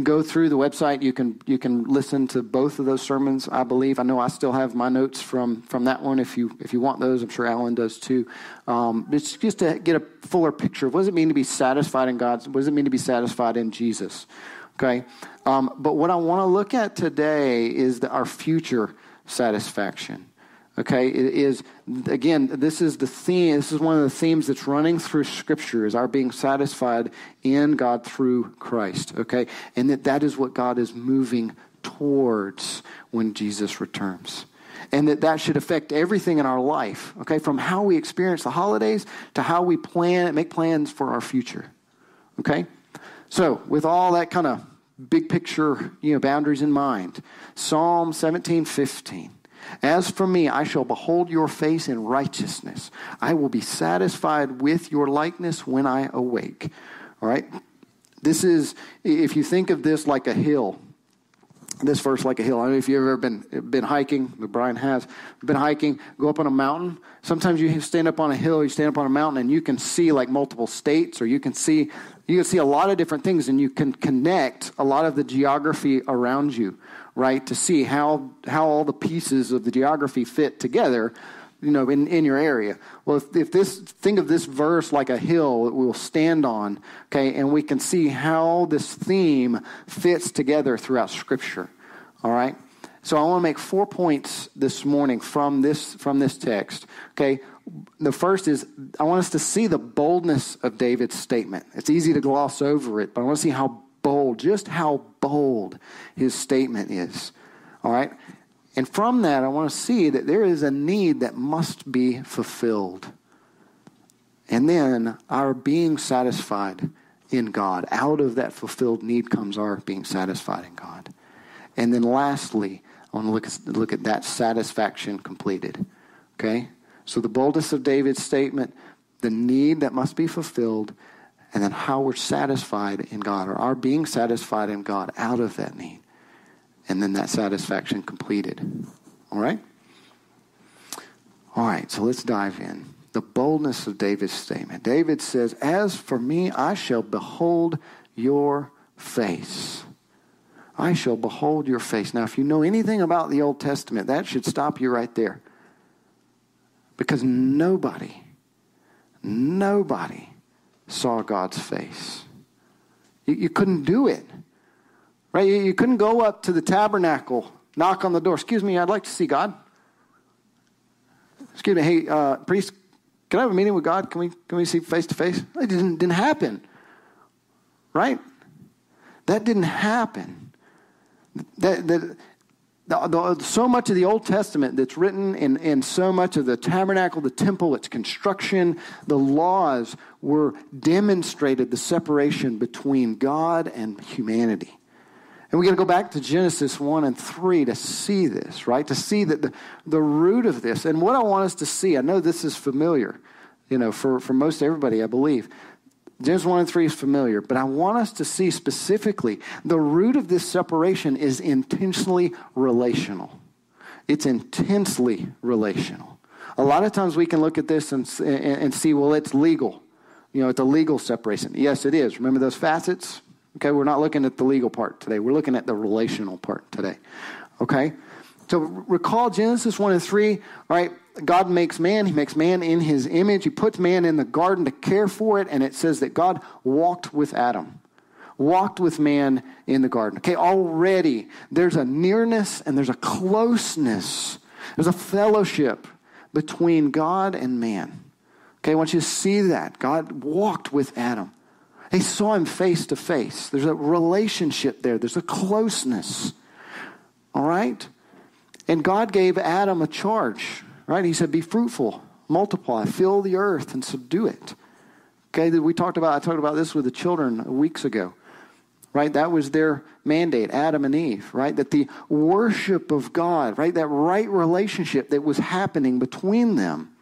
go through the website. You can you can listen to both of those sermons. I believe. I know I still have my notes from from that one. If you if you want those, I'm sure Alan does too. Um, it's just to get a fuller picture what does it mean to be satisfied in God. What does it mean to be satisfied in Jesus? Okay. Um, but what I want to look at today is the, our future satisfaction. Okay, it is again. This is the theme. This is one of the themes that's running through Scripture: is our being satisfied in God through Christ. Okay, and that that is what God is moving towards when Jesus returns, and that that should affect everything in our life. Okay, from how we experience the holidays to how we plan, make plans for our future. Okay, so with all that kind of big picture, you know, boundaries in mind, Psalm seventeen fifteen. As for me, I shall behold your face in righteousness. I will be satisfied with your likeness when I awake. All right? This is, if you think of this like a hill, this verse like a hill. I don't know if you've ever been been hiking. Brian has been hiking. Go up on a mountain. Sometimes you stand up on a hill. You stand up on a mountain, and you can see like multiple states, or you can see you can see a lot of different things, and you can connect a lot of the geography around you right, to see how, how all the pieces of the geography fit together, you know, in, in your area. Well, if, if this, think of this verse like a hill that we'll stand on, okay, and we can see how this theme fits together throughout Scripture, all right? So I want to make four points this morning from this, from this text, okay? The first is I want us to see the boldness of David's statement. It's easy to gloss over it, but I want to see how bold, just how bold his statement is. All right? And from that, I want to see that there is a need that must be fulfilled. And then our being satisfied in God. Out of that fulfilled need comes our being satisfied in God. And then lastly, I want to look at, look at that satisfaction completed. Okay? So the boldness of David's statement, the need that must be fulfilled, and then how we're satisfied in God, or our being satisfied in God out of that need, and then that satisfaction completed. All right? All right, so let's dive in. The boldness of David's statement. David says, As for me, I shall behold your face. I shall behold your face. Now, if you know anything about the Old Testament, that should stop you right there. Because nobody, nobody saw God's face. You, you couldn't do it. Right? You, you couldn't go up to the tabernacle, knock on the door. Excuse me, I'd like to see God. Excuse me, hey, uh, priest, can I have a meeting with God? Can we, can we see face to face? It didn't, didn't happen. Right? That didn't happen. That, that, the, the, so much of the Old Testament that's written in, in so much of the tabernacle, the temple, its construction, the laws were demonstrated the separation between God and humanity. And we got to go back to Genesis 1 and 3 to see this, right? To see that the, the root of this, and what I want us to see, I know this is familiar, you know, for, for most everybody, I believe. Genesis 1 and 3 is familiar, but I want us to see specifically the root of this separation is intensely relational. It's intensely relational. A lot of times we can look at this and, and, and see, well, it's legal. You know, it's a legal separation. Yes, it is. Remember those facets? Okay, we're not looking at the legal part today. We're looking at the relational part today. Okay? So recall Genesis 1 and 3, all right? God makes man, he makes man in his image. He puts man in the garden to care for it, and it says that God walked with Adam. Walked with man in the garden. Okay, already there's a nearness and there's a closeness. There's a fellowship between God and man. Okay, I want you to see that. God walked with Adam. He saw him face to face. There's a relationship there, there's a closeness. All right? And God gave Adam a charge, right? He said, Be fruitful, multiply, fill the earth, and subdue it. Okay, that we talked about, I talked about this with the children weeks ago, right? That was their mandate, Adam and Eve, right? That the worship of God, right? That right relationship that was happening between them,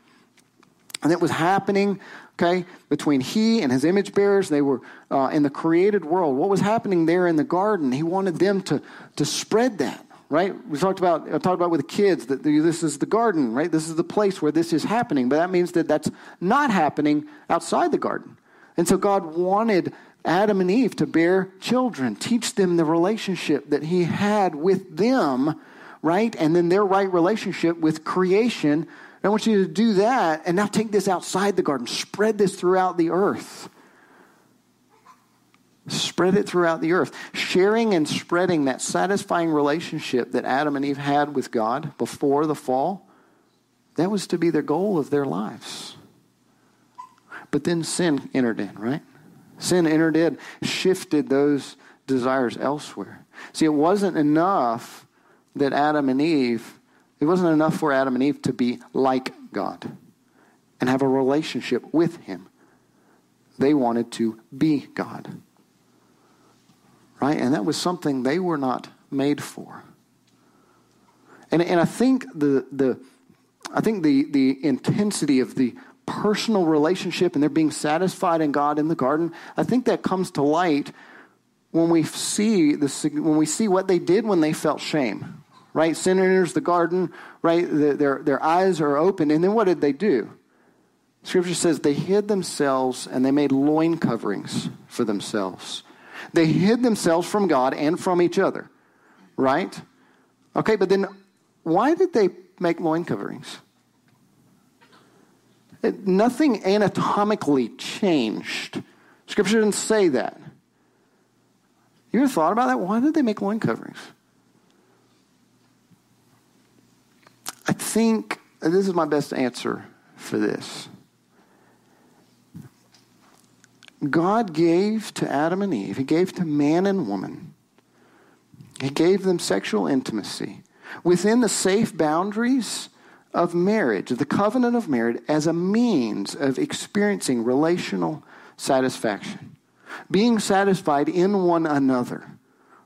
and it was happening, okay, between he and his image bearers. They were uh, in the created world. What was happening there in the garden? He wanted them to, to spread that, right? We talked about, I talked about with the kids that this is the garden, right? This is the place where this is happening. But that means that that's not happening outside the garden. And so God wanted Adam and Eve to bear children, teach them the relationship that He had with them, right? And then their right relationship with creation. I want you to do that and now take this outside the garden, spread this throughout the earth. Spread it throughout the earth. Sharing and spreading that satisfying relationship that Adam and Eve had with God before the fall, that was to be the goal of their lives. But then sin entered in, right? Sin entered in, shifted those desires elsewhere. See, it wasn't enough that Adam and Eve, it wasn't enough for Adam and Eve to be like God and have a relationship with Him. They wanted to be God. Right? And that was something they were not made for. And, and I think the, the I think the, the intensity of the personal relationship and they're being satisfied in God in the garden, I think that comes to light when we see the, when we see what they did when they felt shame. Right? Sin enters the garden, right? Their, their eyes are open. And then what did they do? Scripture says they hid themselves and they made loin coverings for themselves. They hid themselves from God and from each other, right? Okay, but then why did they make loin coverings? It, nothing anatomically changed. Scripture didn't say that. You ever thought about that? Why did they make loin coverings? I think this is my best answer for this. God gave to Adam and Eve, He gave to man and woman, He gave them sexual intimacy within the safe boundaries of marriage, the covenant of marriage, as a means of experiencing relational satisfaction, being satisfied in one another.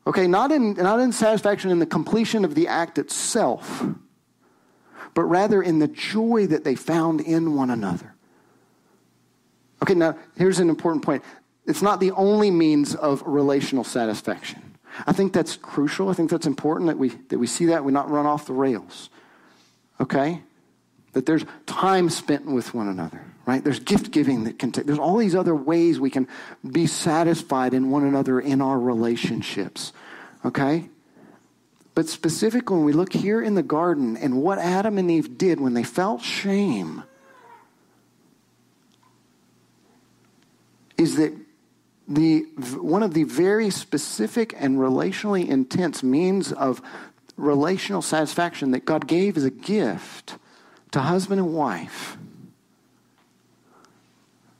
Okay, not in, not in satisfaction in the completion of the act itself, but rather in the joy that they found in one another. Okay, now here's an important point. It's not the only means of relational satisfaction. I think that's crucial. I think that's important that we, that we see that, we not run off the rails. Okay? That there's time spent with one another, right? There's gift giving that can take, there's all these other ways we can be satisfied in one another in our relationships. Okay? But specifically, when we look here in the garden and what Adam and Eve did when they felt shame, is that the, one of the very specific and relationally intense means of relational satisfaction that God gave as a gift to husband and wife,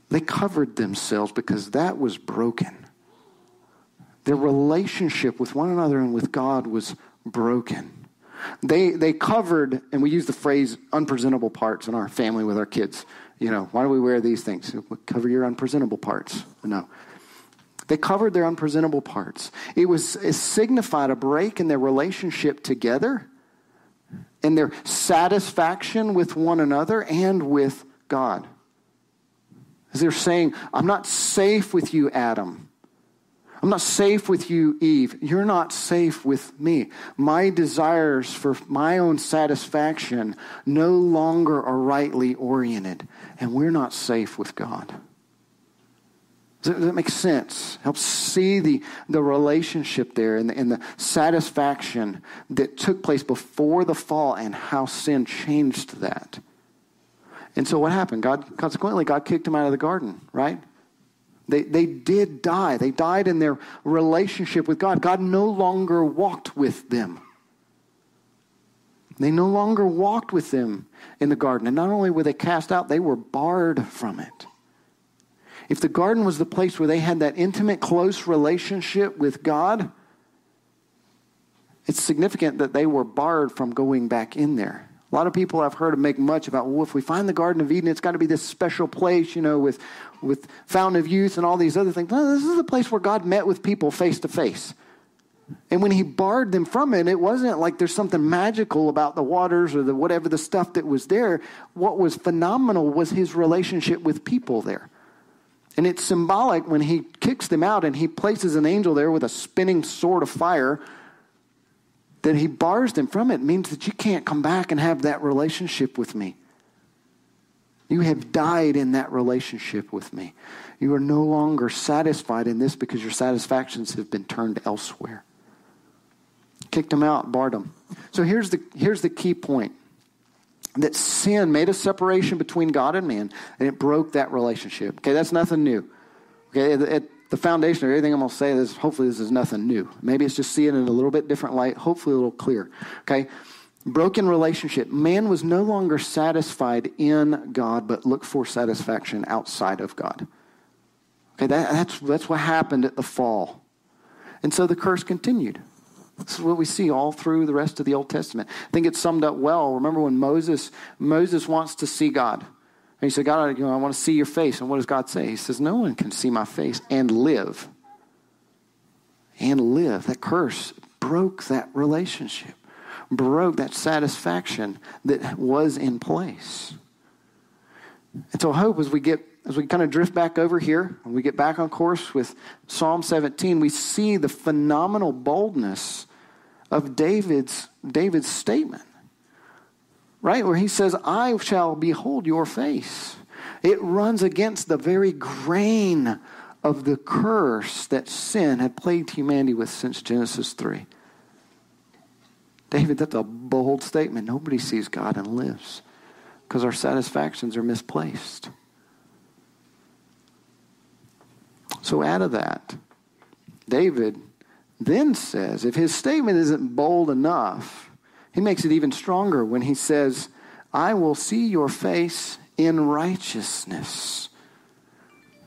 they covered themselves because that was broken. Their relationship with one another and with God was broken. They, they covered, and we use the phrase unpresentable parts in our family with our kids. You know, why do we wear these things? Cover your unpresentable parts. No. They covered their unpresentable parts. It was it signified a break in their relationship together and their satisfaction with one another and with God. As they're saying, I'm not safe with you, Adam. I'm not safe with you, Eve. You're not safe with me. My desires for my own satisfaction no longer are rightly oriented, and we're not safe with God. Does that make sense? Help see the, the relationship there and the, and the satisfaction that took place before the fall and how sin changed that. And so what happened? God, consequently, God kicked him out of the garden, right? They, they did die. They died in their relationship with God. God no longer walked with them. They no longer walked with them in the garden. And not only were they cast out, they were barred from it. If the garden was the place where they had that intimate, close relationship with God, it's significant that they were barred from going back in there. A lot of people I've heard make much about, well, if we find the Garden of Eden, it's got to be this special place, you know, with, with Fountain of Youth and all these other things. No, this is the place where God met with people face to face. And when he barred them from it, it wasn't like there's something magical about the waters or the whatever the stuff that was there. What was phenomenal was his relationship with people there. And it's symbolic when he kicks them out and he places an angel there with a spinning sword of fire that he bars them from it means that you can't come back and have that relationship with me. You have died in that relationship with me. You are no longer satisfied in this because your satisfactions have been turned elsewhere. Kicked him out, barred him. So here's the, here's the key point that sin made a separation between God and man, and it broke that relationship. Okay, that's nothing new. Okay, at, at the foundation of everything I'm going to say is hopefully this is nothing new. Maybe it's just seeing it in a little bit different light, hopefully a little clear. Okay, broken relationship. Man was no longer satisfied in God, but looked for satisfaction outside of God. Okay, that, that's, that's what happened at the fall. And so the curse continued. This is what we see all through the rest of the Old Testament. I think it's summed up well. Remember when Moses Moses wants to see God. And he said, God, you know, I want to see your face. And what does God say? He says, No one can see my face and live. And live. That curse broke that relationship, broke that satisfaction that was in place. And so I hope as we get as we kind of drift back over here and we get back on course with Psalm 17, we see the phenomenal boldness of David's, David's statement, right? Where he says, I shall behold your face. It runs against the very grain of the curse that sin had plagued humanity with since Genesis 3. David, that's a bold statement. Nobody sees God and lives because our satisfactions are misplaced. So, out of that, David then says, if his statement isn't bold enough, he makes it even stronger when he says, I will see your face in righteousness.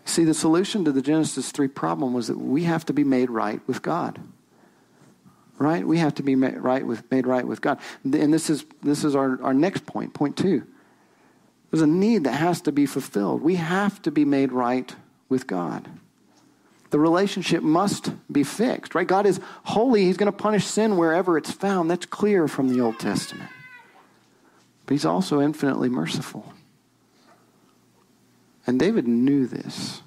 See, the solution to the Genesis 3 problem was that we have to be made right with God. Right? We have to be made right with, made right with God. And this is, this is our, our next point, point two. There's a need that has to be fulfilled. We have to be made right with God. The relationship must be fixed, right? God is holy. He's going to punish sin wherever it's found. That's clear from the Old Testament. But He's also infinitely merciful. And David knew this,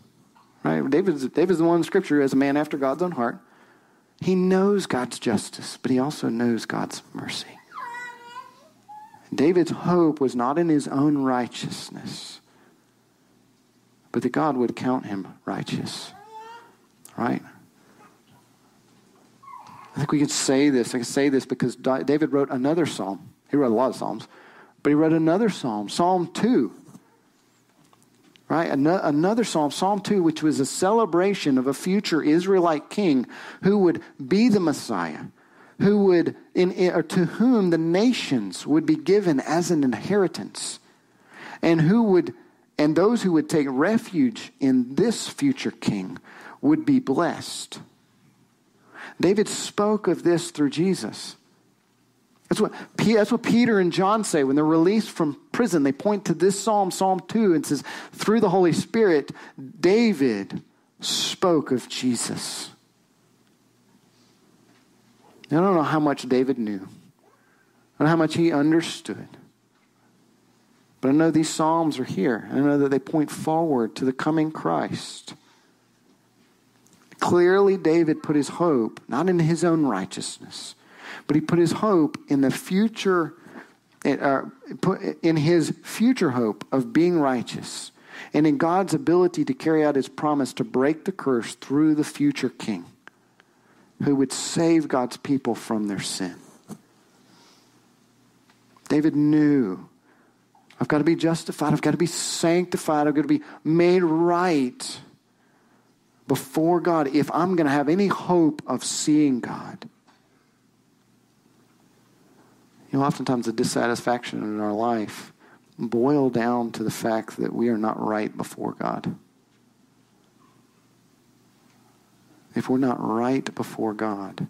right? David's, David's the one in Scripture as a man after God's own heart. He knows God's justice, but he also knows God's mercy. David's hope was not in his own righteousness, but that God would count him righteous right? I think we can say this. I can say this because David wrote another psalm. He wrote a lot of psalms, but he wrote another psalm, Psalm 2. Right? Another psalm, Psalm 2, which was a celebration of a future Israelite king who would be the Messiah, who would, in, to whom the nations would be given as an inheritance, and who would, and those who would take refuge in this future king would be blessed. David spoke of this through Jesus. That's what, that's what Peter and John say when they're released from prison. They point to this psalm, Psalm 2, and says, through the Holy Spirit, David spoke of Jesus. I don't know how much David knew. I don't know how much he understood. But I know these Psalms are here. I know that they point forward to the coming Christ. Clearly, David put his hope not in his own righteousness, but he put his hope in the future, uh, in his future hope of being righteous, and in God's ability to carry out his promise to break the curse through the future king who would save God's people from their sin. David knew I've got to be justified, I've got to be sanctified, I've got to be made right before God if I'm going to have any hope of seeing God. You know, oftentimes the dissatisfaction in our life boil down to the fact that we are not right before God. If we're not right before God,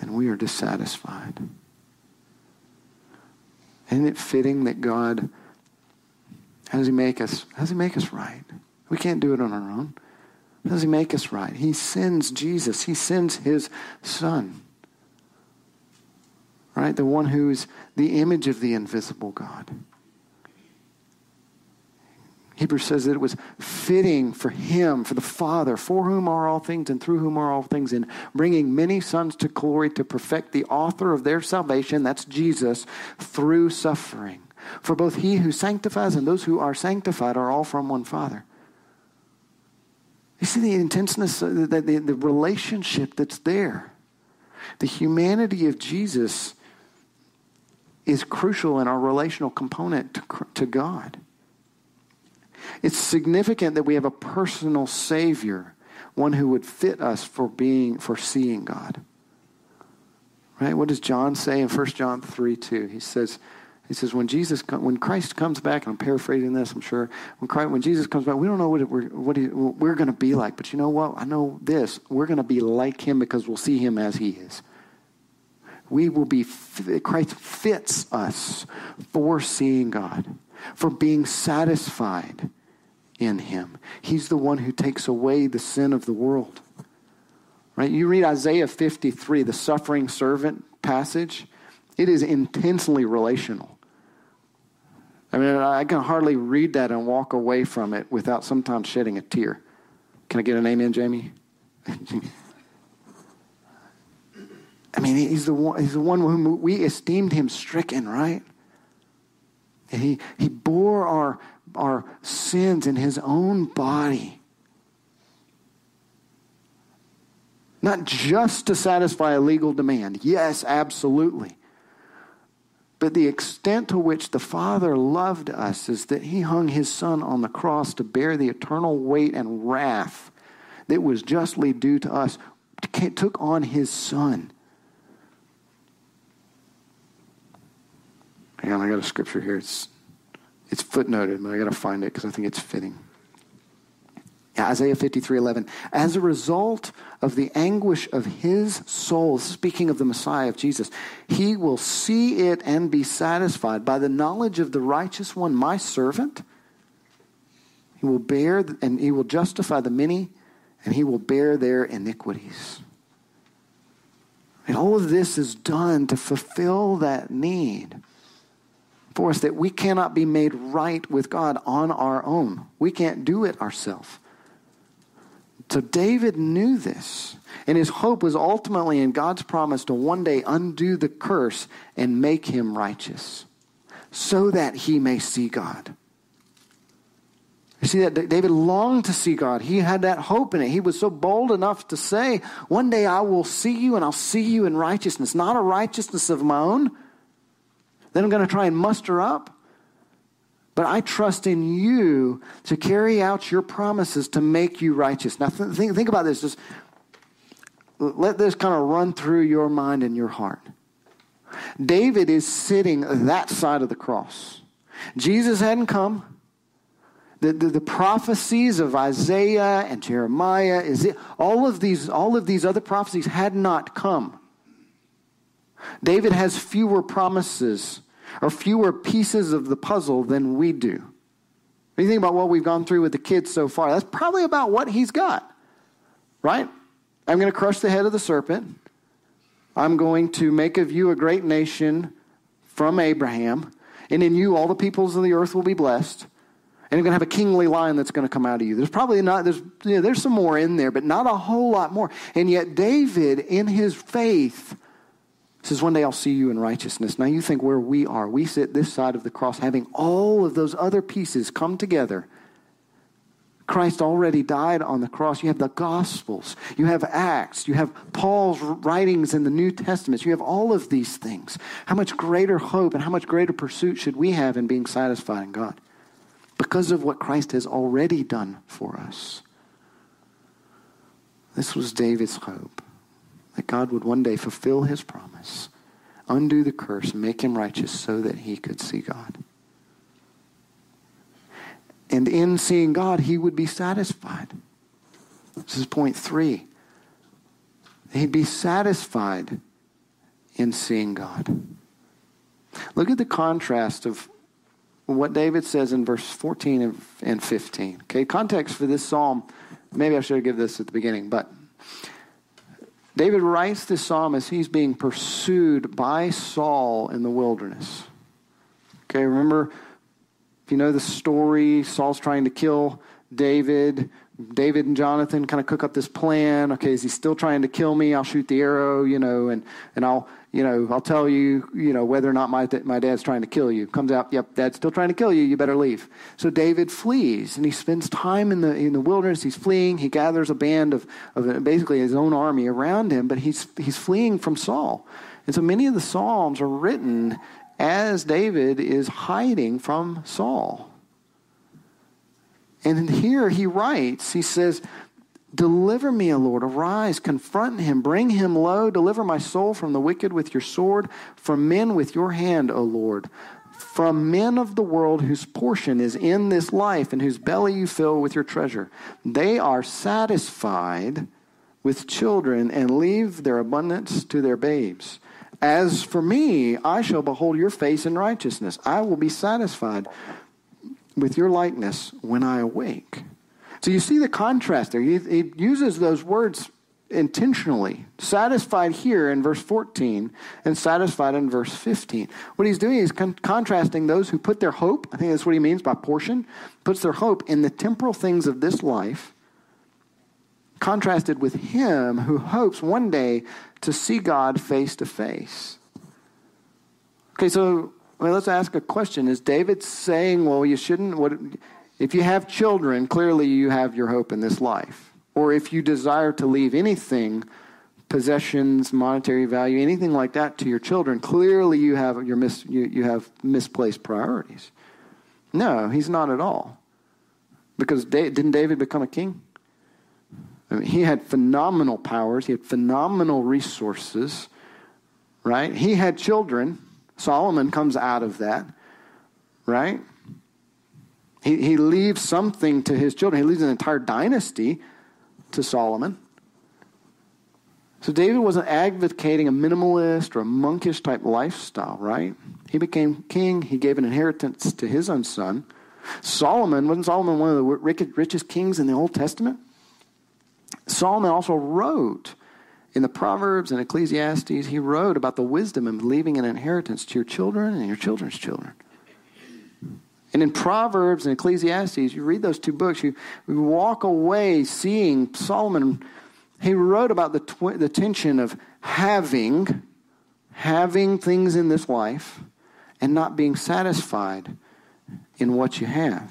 then we are dissatisfied. Isn't it fitting that God, how does He make us? How does He make us right? We can't do it on our own. How does he make us right? He sends Jesus. He sends his son. Right? The one who is the image of the invisible God. Hebrews says that it was fitting for him, for the Father, for whom are all things and through whom are all things, in bringing many sons to glory to perfect the author of their salvation, that's Jesus, through suffering. For both he who sanctifies and those who are sanctified are all from one Father. You see the intenseness, the, the, the relationship that's there. The humanity of Jesus is crucial in our relational component to, to God. It's significant that we have a personal Savior, one who would fit us for being, for seeing God. Right? What does John say in 1 John 3 2? He says, he says, when Jesus, when Christ comes back, and I'm paraphrasing this, I'm sure, when, Christ, when Jesus comes back, we don't know what, we're, what, he, what we're going to be like. But you know what? I know this. We're going to be like him because we'll see him as he is. We will be, Christ fits us for seeing God, for being satisfied in him. He's the one who takes away the sin of the world. Right? You read Isaiah 53, the suffering servant passage, it is intensely relational. I mean, I can hardly read that and walk away from it without sometimes shedding a tear. Can I get an amen, Jamie? *laughs* I mean, he's the one, he's the one whom we esteemed him stricken, right? And he, he bore our, our sins in his own body. Not just to satisfy a legal demand. Yes, absolutely. But the extent to which the Father loved us is that he hung his Son on the cross to bear the eternal weight and wrath that was justly due to us, took on his Son. Hang on, I got a scripture here. It's, it's footnoted, but I got to find it because I think it's fitting. Isaiah 53 11. As a result of the anguish of his soul, speaking of the Messiah, of Jesus, he will see it and be satisfied by the knowledge of the righteous one, my servant. He will bear and he will justify the many, and he will bear their iniquities. And all of this is done to fulfill that need for us that we cannot be made right with God on our own. We can't do it ourselves. So David knew this, and his hope was ultimately in God's promise to one day undo the curse and make him righteous so that he may see God. You see that David longed to see God. He had that hope in it. He was so bold enough to say, One day I will see you and I'll see you in righteousness, not a righteousness of my own then I'm going to try and muster up. But I trust in you to carry out your promises to make you righteous. Now, th- think, think about this. Just let this kind of run through your mind and your heart. David is sitting that side of the cross. Jesus hadn't come. The, the, the, prophecies of Isaiah and Jeremiah, is it, all, of these, all of these other prophecies had not come. David has fewer promises or fewer pieces of the puzzle than we do. When you think about what we've gone through with the kids so far, that's probably about what he's got, right? I'm going to crush the head of the serpent. I'm going to make of you a great nation from Abraham. And in you, all the peoples of the earth will be blessed. And you're going to have a kingly line that's going to come out of you. There's probably not, there's, you know, there's some more in there, but not a whole lot more. And yet, David, in his faith, says, One day I'll see you in righteousness. Now you think where we are. We sit this side of the cross, having all of those other pieces come together. Christ already died on the cross. You have the Gospels, you have Acts, you have Paul's writings in the New Testament. You have all of these things. How much greater hope and how much greater pursuit should we have in being satisfied in God? Because of what Christ has already done for us. This was David's hope that God would one day fulfill his promise, undo the curse, make him righteous so that he could see God. And in seeing God, he would be satisfied. This is point three. He'd be satisfied in seeing God. Look at the contrast of what David says in verse 14 and 15. Okay, context for this psalm, maybe I should have given this at the beginning, but David writes this psalm as he's being pursued by Saul in the wilderness. Okay, remember If you know the story, Saul's trying to kill David. David and Jonathan kind of cook up this plan. Okay, is he still trying to kill me? I'll shoot the arrow, you know, and, and I'll, you know, I'll tell you, you know, whether or not my, my dad's trying to kill you. Comes out, yep, dad's still trying to kill you. You better leave. So David flees, and he spends time in the in the wilderness. He's fleeing. He gathers a band of, of basically his own army around him, but he's he's fleeing from Saul. And so many of the psalms are written as David is hiding from Saul. And here he writes, he says, Deliver me, O Lord. Arise, confront him, bring him low. Deliver my soul from the wicked with your sword, from men with your hand, O Lord. From men of the world whose portion is in this life and whose belly you fill with your treasure. They are satisfied with children and leave their abundance to their babes. As for me, I shall behold your face in righteousness. I will be satisfied with your likeness when I awake. So you see the contrast there. He, he, uses those words intentionally. Satisfied here in verse 14 and satisfied in verse 15. What he's doing is con- contrasting those who put their hope, I think that's what he means by portion, puts their hope in the temporal things of this life, contrasted with him who hopes one day to see God face to face. Okay, so I mean, let's ask a question. Is David saying, well, you shouldn't, what, if you have children, clearly you have your hope in this life. Or if you desire to leave anything, possessions, monetary value, anything like that to your children, clearly you have, your mis, you, you have misplaced priorities. No, he's not at all. Because didn't David become a king? I mean, he had phenomenal powers, he had phenomenal resources, right? He had children. Solomon comes out of that, right? He, he leaves something to his children. He leaves an entire dynasty to Solomon. So David wasn't advocating a minimalist or a monkish type lifestyle, right? He became king. He gave an inheritance to his own son. Solomon, wasn't Solomon one of the richest kings in the Old Testament? Solomon also wrote in the Proverbs and Ecclesiastes, he wrote about the wisdom of leaving an inheritance to your children and your children's children. And in Proverbs and Ecclesiastes, you read those two books, you, you walk away seeing Solomon. He wrote about the, tw- the tension of having, having things in this life and not being satisfied in what you have.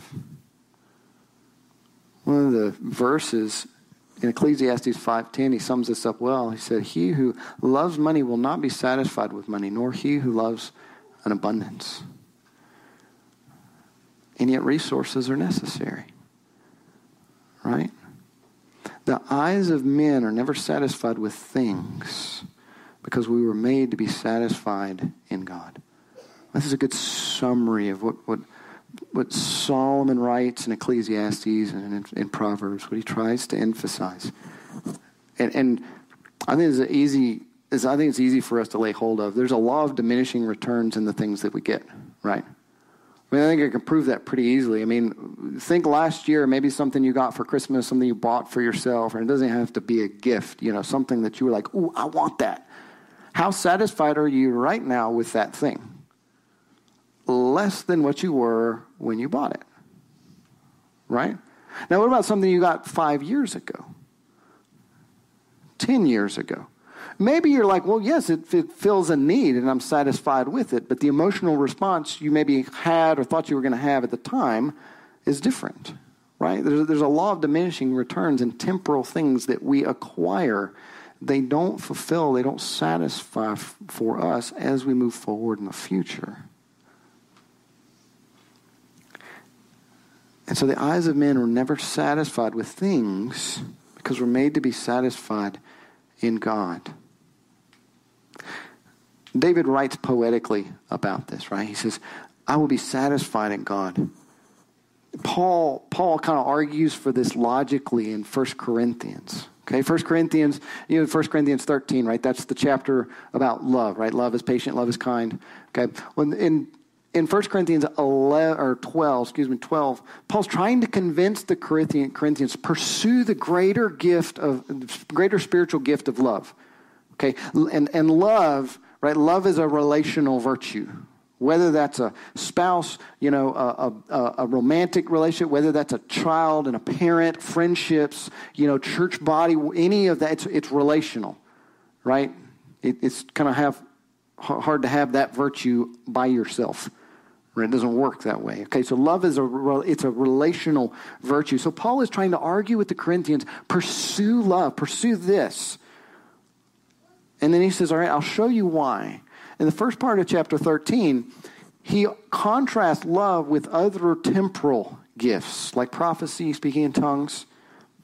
One of the verses in Ecclesiastes 5:10 he sums this up well. He said, "He who loves money will not be satisfied with money, nor he who loves an abundance." And yet resources are necessary. Right? The eyes of men are never satisfied with things because we were made to be satisfied in God. This is a good summary of what, what what Solomon writes in Ecclesiastes and in, in Proverbs, what he tries to emphasize. And, and I think it's easy. I think it's easy for us to lay hold of. There's a law of diminishing returns in the things that we get, right? I mean, I think I can prove that pretty easily. I mean, think last year, maybe something you got for Christmas, something you bought for yourself, and it doesn't have to be a gift, you know, something that you were like, ooh, I want that. How satisfied are you right now with that thing? less than what you were when you bought it. Right? Now, what about something you got five years ago? Ten years ago? Maybe you're like, well, yes, it, it fills a need and I'm satisfied with it, but the emotional response you maybe had or thought you were going to have at the time is different, right? There's, there's a law of diminishing returns in temporal things that we acquire. They don't fulfill, they don't satisfy f- for us as we move forward in the future. And so the eyes of men were never satisfied with things because we're made to be satisfied in God. David writes poetically about this, right? He says, I will be satisfied in God. Paul, Paul kind of argues for this logically in 1 Corinthians. Okay, 1 Corinthians, you know, 1 Corinthians 13, right? That's the chapter about love, right? Love is patient, love is kind. Okay. When in in 1 Corinthians 11, or 12, excuse me, 12, Paul's trying to convince the Corinthian, Corinthians pursue the greater gift of greater spiritual gift of love. Okay, and and love, right? Love is a relational virtue. whether that's a spouse, you know, a, a, a, romantic relationship, whether that's a child and a parent, friendships, you know, church body, any of that, it's, it's relational, right? It, it's kind of have hard to have that virtue by yourself. It doesn't work that way. Okay, so love is a it's a relational virtue. So Paul is trying to argue with the Corinthians, pursue love, pursue this. And then he says, "All right, I'll show you why." In the first part of chapter 13, he contrasts love with other temporal gifts, like prophecy, speaking in tongues.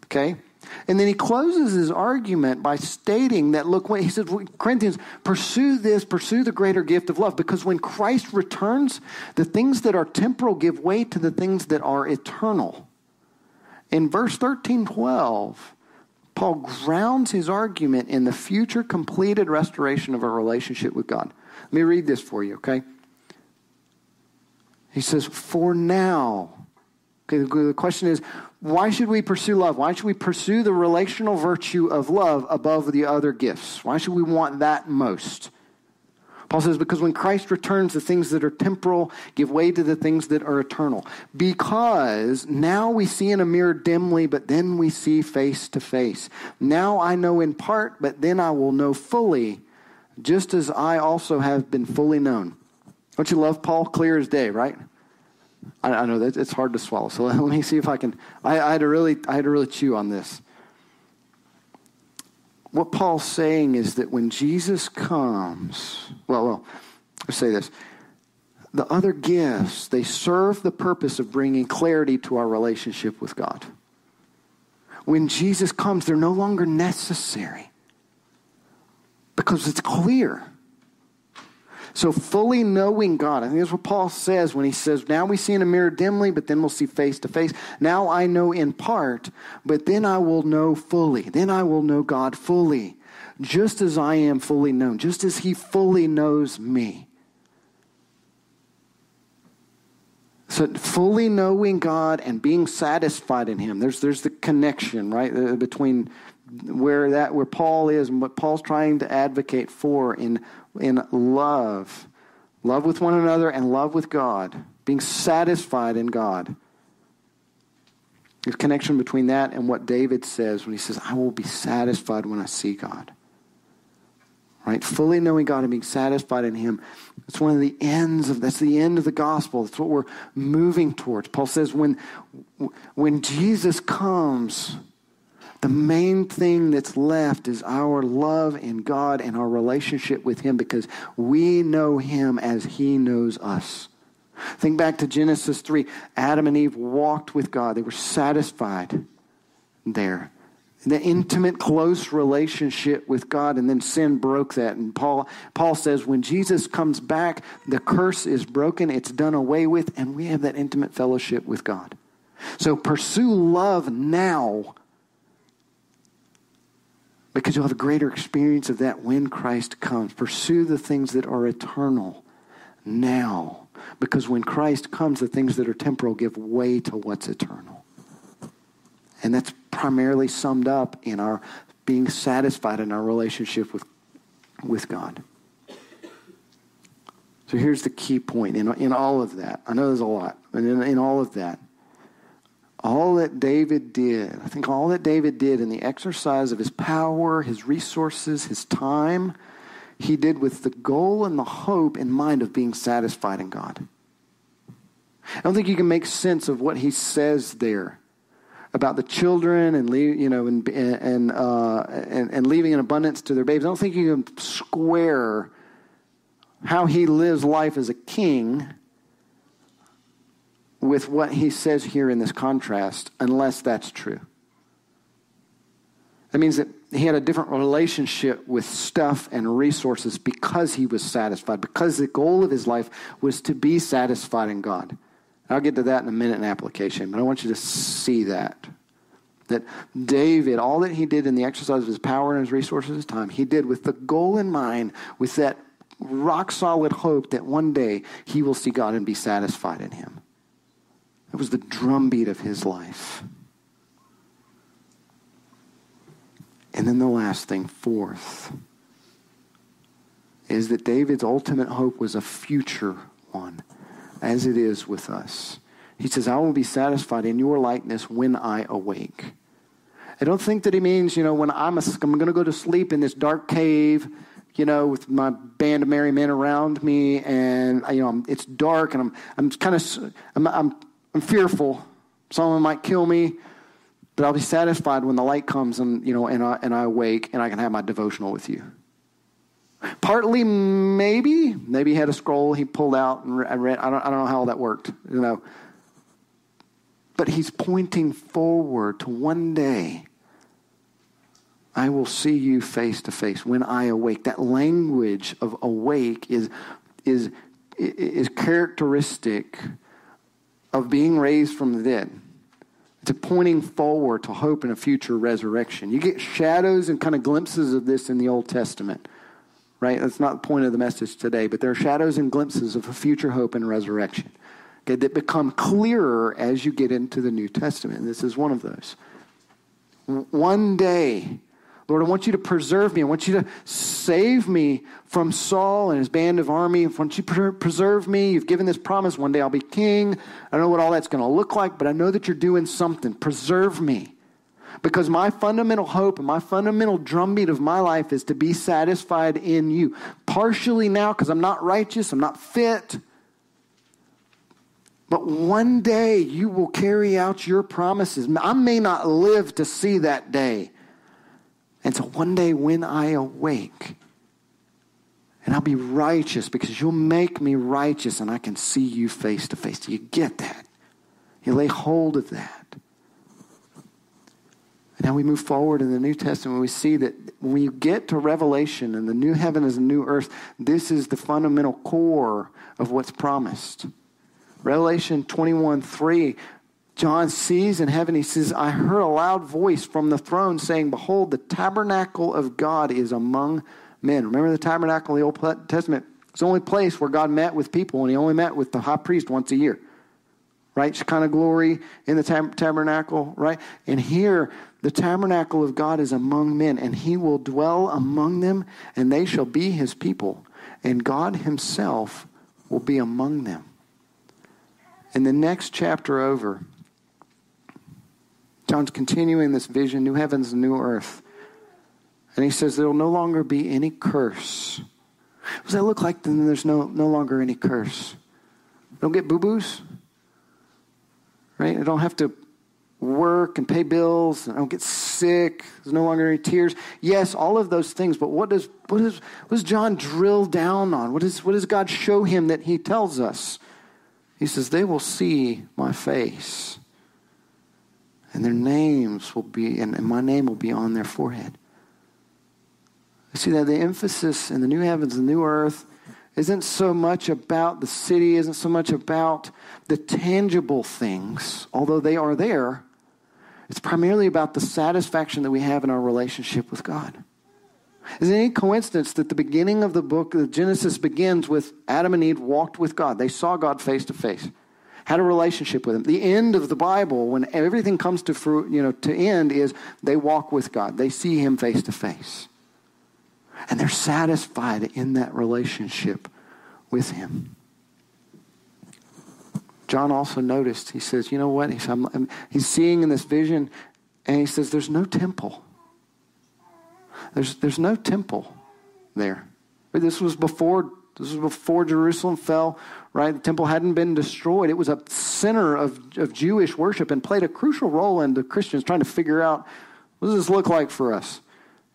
Okay? And then he closes his argument by stating that, look, when he says, Corinthians, pursue this, pursue the greater gift of love, because when Christ returns, the things that are temporal give way to the things that are eternal. In verse 13, 12, Paul grounds his argument in the future completed restoration of our relationship with God. Let me read this for you, okay? He says, For now. Okay, the question is, why should we pursue love? Why should we pursue the relational virtue of love above the other gifts? Why should we want that most? Paul says, because when Christ returns, the things that are temporal give way to the things that are eternal. Because now we see in a mirror dimly, but then we see face to face. Now I know in part, but then I will know fully just as I also have been fully known. Don't you love Paul? Clear as day, right? I, I know that it's hard to swallow. So *laughs* let me see if I can. I, I, had to really, I had to really chew on this. What Paul's saying is that when Jesus comes, well, well, let's say this. The other gifts, they serve the purpose of bringing clarity to our relationship with God. When Jesus comes, they're no longer necessary because it's clear. So, fully knowing God, I think that's what Paul says when he says, Now we see in a mirror dimly, but then we'll see face to face. Now I know in part, but then I will know fully. Then I will know God fully, just as I am fully known, just as he fully knows me. So, fully knowing God and being satisfied in Him, there's, there's the connection, right, uh, between where that where Paul is and what Paul's trying to advocate for in in love, love with one another and love with God, being satisfied in God. There's connection between that and what David says when he says, "I will be satisfied when I see God." Right, fully knowing God and being satisfied in Him. It's one of the ends of that's the end of the gospel. That's what we're moving towards. Paul says when when Jesus comes the main thing that's left is our love in God and our relationship with Him because we know Him as He knows us. Think back to Genesis 3. Adam and Eve walked with God, they were satisfied there. The intimate, close relationship with God, and then sin broke that. And Paul, Paul says, when Jesus comes back, the curse is broken, it's done away with, and we have that intimate fellowship with God. So pursue love now because you'll have a greater experience of that when Christ comes. Pursue the things that are eternal now. Because when Christ comes, the things that are temporal give way to what's eternal. And that's primarily summed up in our being satisfied in our relationship with, with God. So here's the key point in, in all of that. I know there's a lot, but in, in all of that, all that David did, I think all that David did in the exercise of his power, his resources, his time, he did with the goal and the hope in mind of being satisfied in God. I don't think you can make sense of what he says there about the children and you know and and, uh, and and leaving an abundance to their babes. I don't think you can square how he lives life as a king with what he says here in this contrast unless that's true. That means that he had a different relationship with stuff and resources because he was satisfied, because the goal of his life was to be satisfied in God. I'll get to that in a minute in application, but I want you to see that. That David, all that he did in the exercise of his power and his resources, his time, he did with the goal in mind, with that rock solid hope that one day he will see God and be satisfied in him. It was the drumbeat of his life. And then the last thing, fourth, is that David's ultimate hope was a future one, as it is with us. He says, I will be satisfied in your likeness when I awake. I don't think that he means, you know, when I'm, I'm going to go to sleep in this dark cave, you know, with my band of merry men around me, and you know, I'm, it's dark, and I'm, I'm kind of, I'm, I'm, I'm fearful. Someone might kill me, but I'll be satisfied when the light comes, and you know, and I, and I awake, and I can have my devotional with you. Partly, maybe, maybe he had a scroll he pulled out and read. I don't, I don't know how that worked, you know. But he's pointing forward to one day I will see you face to face when I awake. That language of awake is, is, is characteristic of being raised from the dead. A pointing forward to hope in a future resurrection. You get shadows and kind of glimpses of this in the Old Testament, right? That's not the point of the message today, but there are shadows and glimpses of a future hope and resurrection okay, that become clearer as you get into the New Testament. This is one of those. One day, Lord, I want you to preserve me. I want you to save me from Saul and his band of army. I want you to preserve me. You've given this promise one day I'll be king. I don't know what all that's going to look like, but I know that you're doing something. Preserve me. Because my fundamental hope and my fundamental drumbeat of my life is to be satisfied in you. Partially now because I'm not righteous, I'm not fit. But one day you will carry out your promises. I may not live to see that day. And so one day when I awake, and I'll be righteous because you'll make me righteous and I can see you face to face. Do you get that? You lay hold of that. And now we move forward in the New Testament. We see that when you get to Revelation and the new heaven is a new earth, this is the fundamental core of what's promised. Revelation 21 3 John sees in heaven, he says, I heard a loud voice from the throne saying, Behold, the tabernacle of God is among men. Remember the tabernacle in the Old Testament? It's the only place where God met with people, and he only met with the high priest once a year. Right? Shekinah glory in the tab- tabernacle, right? And here, the tabernacle of God is among men, and he will dwell among them, and they shall be his people. And God himself will be among them. In the next chapter over, John's continuing this vision new heavens and new earth. And he says there will no longer be any curse. What does that look like then there's no, no longer any curse? Don't get boo boos, right? I don't have to work and pay bills. I don't get sick. There's no longer any tears. Yes, all of those things. But what does what does what does John drill down on? What, is, what does God show him that he tells us? He says, They will see my face and their names will be, and, my name will be on their forehead. See that the emphasis in the new heavens and new earth isn't so much about the city, isn't so much about the tangible things, although they are there. It's primarily about the satisfaction that we have in our relationship with God. Is it any coincidence that the beginning of the book of Genesis begins with Adam and Eve walked with God? They saw God face to face had a relationship with him. The end of the Bible, when everything comes to fruit, you know, to end, is they walk with God. They see him face to face. And they're satisfied in that relationship with him. John also noticed, he says, you know what? He's, I'm, he's seeing in this vision, and he says, there's no temple. There's, there's no temple there. This was before this was before Jerusalem fell, right? The temple hadn't been destroyed. It was a center of, of Jewish worship and played a crucial role in the Christians trying to figure out what does this look like for us,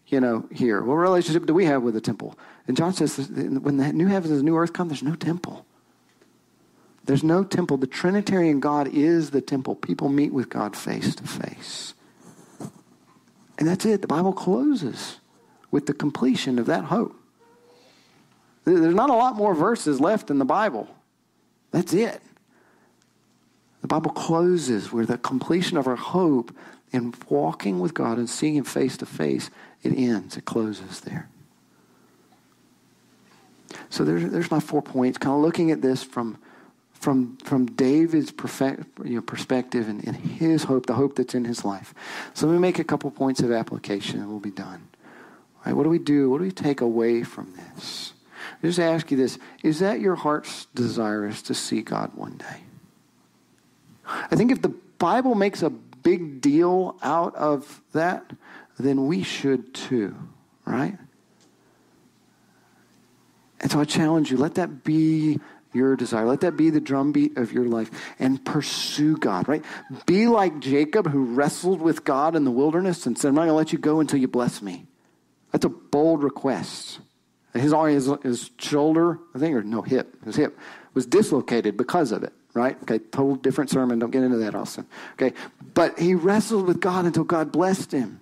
you know, here? What relationship do we have with the temple? And John says when the new heavens and the new earth come, there's no temple. There's no temple. The Trinitarian God is the temple. People meet with God face to face. And that's it. The Bible closes with the completion of that hope. There's not a lot more verses left in the Bible. That's it. The Bible closes with the completion of our hope in walking with God and seeing Him face to face. It ends, it closes there. So there's, there's my four points, kind of looking at this from, from, from David's perfect, you know, perspective and, and his hope, the hope that's in his life. So let me make a couple points of application and we'll be done. All right, what do we do? What do we take away from this? Just ask you this Is that your heart's desire is to see God one day? I think if the Bible makes a big deal out of that, then we should too, right? And so I challenge you let that be your desire. Let that be the drumbeat of your life and pursue God, right? Be like Jacob who wrestled with God in the wilderness and said, I'm not going to let you go until you bless me. That's a bold request. His, his, his shoulder, I think, or no, hip, his hip was dislocated because of it, right? Okay, total different sermon. Don't get into that, Austin. Okay, but he wrestled with God until God blessed him.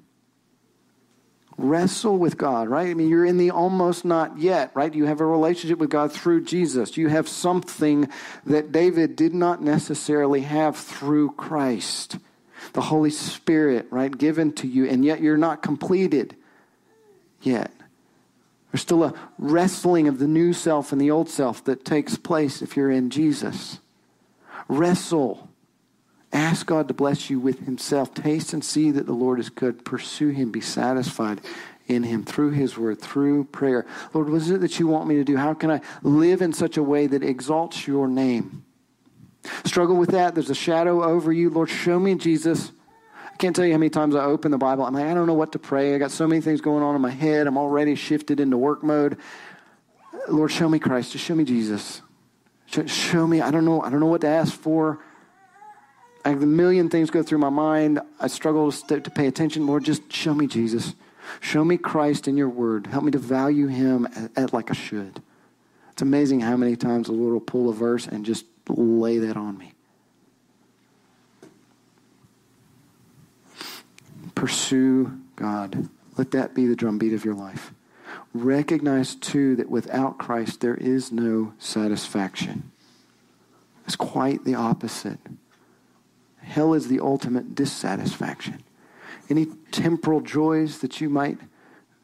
Wrestle with God, right? I mean, you're in the almost not yet, right? You have a relationship with God through Jesus. You have something that David did not necessarily have through Christ. The Holy Spirit, right, given to you, and yet you're not completed yet. There's still a wrestling of the new self and the old self that takes place if you're in Jesus. Wrestle. Ask God to bless you with Himself. Taste and see that the Lord is good. Pursue Him. Be satisfied in Him through His Word, through prayer. Lord, what is it that you want me to do? How can I live in such a way that exalts your name? Struggle with that. There's a shadow over you. Lord, show me Jesus. I can't tell you how many times I open the Bible. I'm like, I don't know what to pray. I got so many things going on in my head. I'm already shifted into work mode. Lord, show me Christ. Just show me Jesus. Show me. I don't know. I don't know what to ask for. I have a million things go through my mind. I struggle to, to pay attention. Lord, just show me Jesus. Show me Christ in your word. Help me to value him at, at like I should. It's amazing how many times the Lord will pull a verse and just lay that on me. Pursue God. Let that be the drumbeat of your life. Recognize, too, that without Christ there is no satisfaction. It's quite the opposite. Hell is the ultimate dissatisfaction. Any temporal joys that you might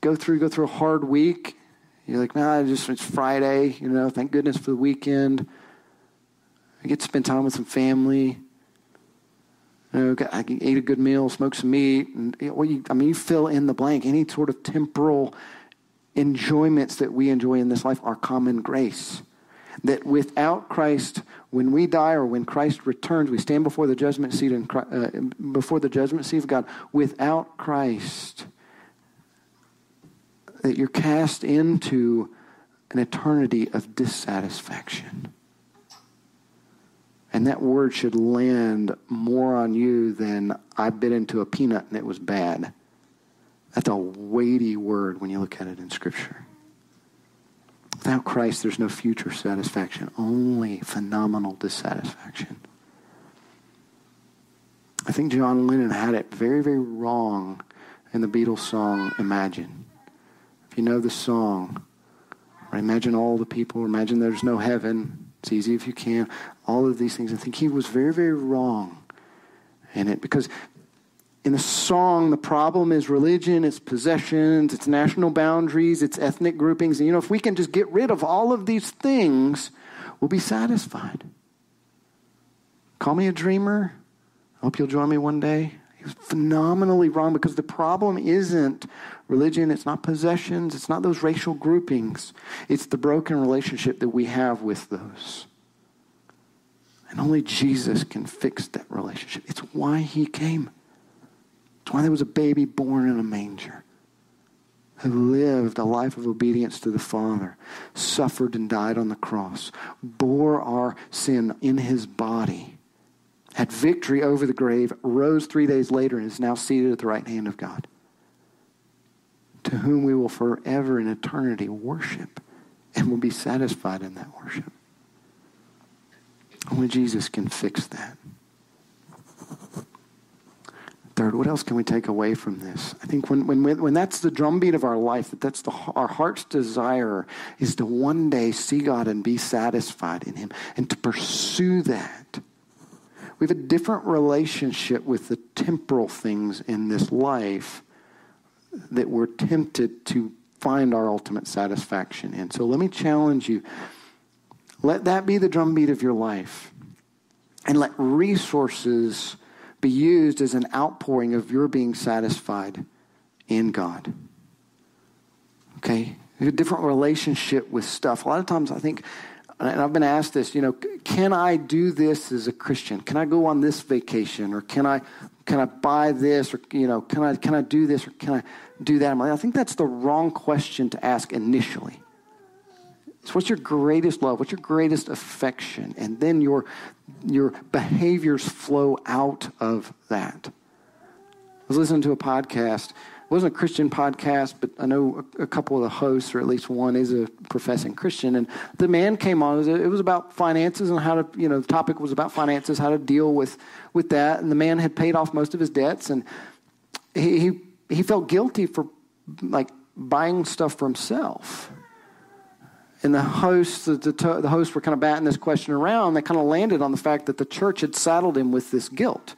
go through, go through a hard week. You're like, nah, just it's Friday, you know, thank goodness for the weekend. I get to spend time with some family. You know, I can eat a good meal, smoke some meat, and well, you, I mean, you fill in the blank. Any sort of temporal enjoyments that we enjoy in this life are common grace. That without Christ, when we die or when Christ returns, we stand before the judgment seat and uh, before the judgment seat of God. Without Christ, that you're cast into an eternity of dissatisfaction. And that word should land more on you than I bit into a peanut and it was bad. That's a weighty word when you look at it in Scripture. Without Christ, there's no future satisfaction, only phenomenal dissatisfaction. I think John Lennon had it very, very wrong in the Beatles song Imagine. If you know the song, imagine all the people, imagine there's no heaven. It's easy if you can. All of these things. I think he was very, very wrong in it because in a song, the problem is religion, it's possessions, it's national boundaries, it's ethnic groupings. And you know, if we can just get rid of all of these things, we'll be satisfied. Call me a dreamer. I hope you'll join me one day. He was phenomenally wrong because the problem isn't religion, it's not possessions, it's not those racial groupings. It's the broken relationship that we have with those. And only Jesus can fix that relationship. It's why he came. It's why there was a baby born in a manger who lived a life of obedience to the Father, suffered and died on the cross, bore our sin in his body, had victory over the grave, rose three days later, and is now seated at the right hand of God, to whom we will forever in eternity worship and will be satisfied in that worship. Only Jesus can fix that. Third, what else can we take away from this? I think when, when, when that's the drumbeat of our life, that that's the, our heart's desire is to one day see God and be satisfied in Him and to pursue that. We have a different relationship with the temporal things in this life that we're tempted to find our ultimate satisfaction in. So let me challenge you. Let that be the drumbeat of your life. And let resources be used as an outpouring of your being satisfied in God. Okay? a different relationship with stuff. A lot of times I think, and I've been asked this, you know, can I do this as a Christian? Can I go on this vacation? Or can I, can I buy this? Or, you know, can I, can I do this? Or can I do that? I think that's the wrong question to ask initially. So what's your greatest love? What's your greatest affection? And then your, your behaviors flow out of that. I was listening to a podcast wasn't a Christian podcast, but I know a, a, couple of the hosts, or at least one, is a professing Christian. And the man came on. It was, it was about finances and how to, you know, the topic was about finances, how to deal with with that. And the man had paid off most of his debts, and he he, he felt guilty for like buying stuff for himself. And the hosts, the, the, the hosts were kind of batting this question around. They kind of landed on the fact that the church had saddled him with this guilt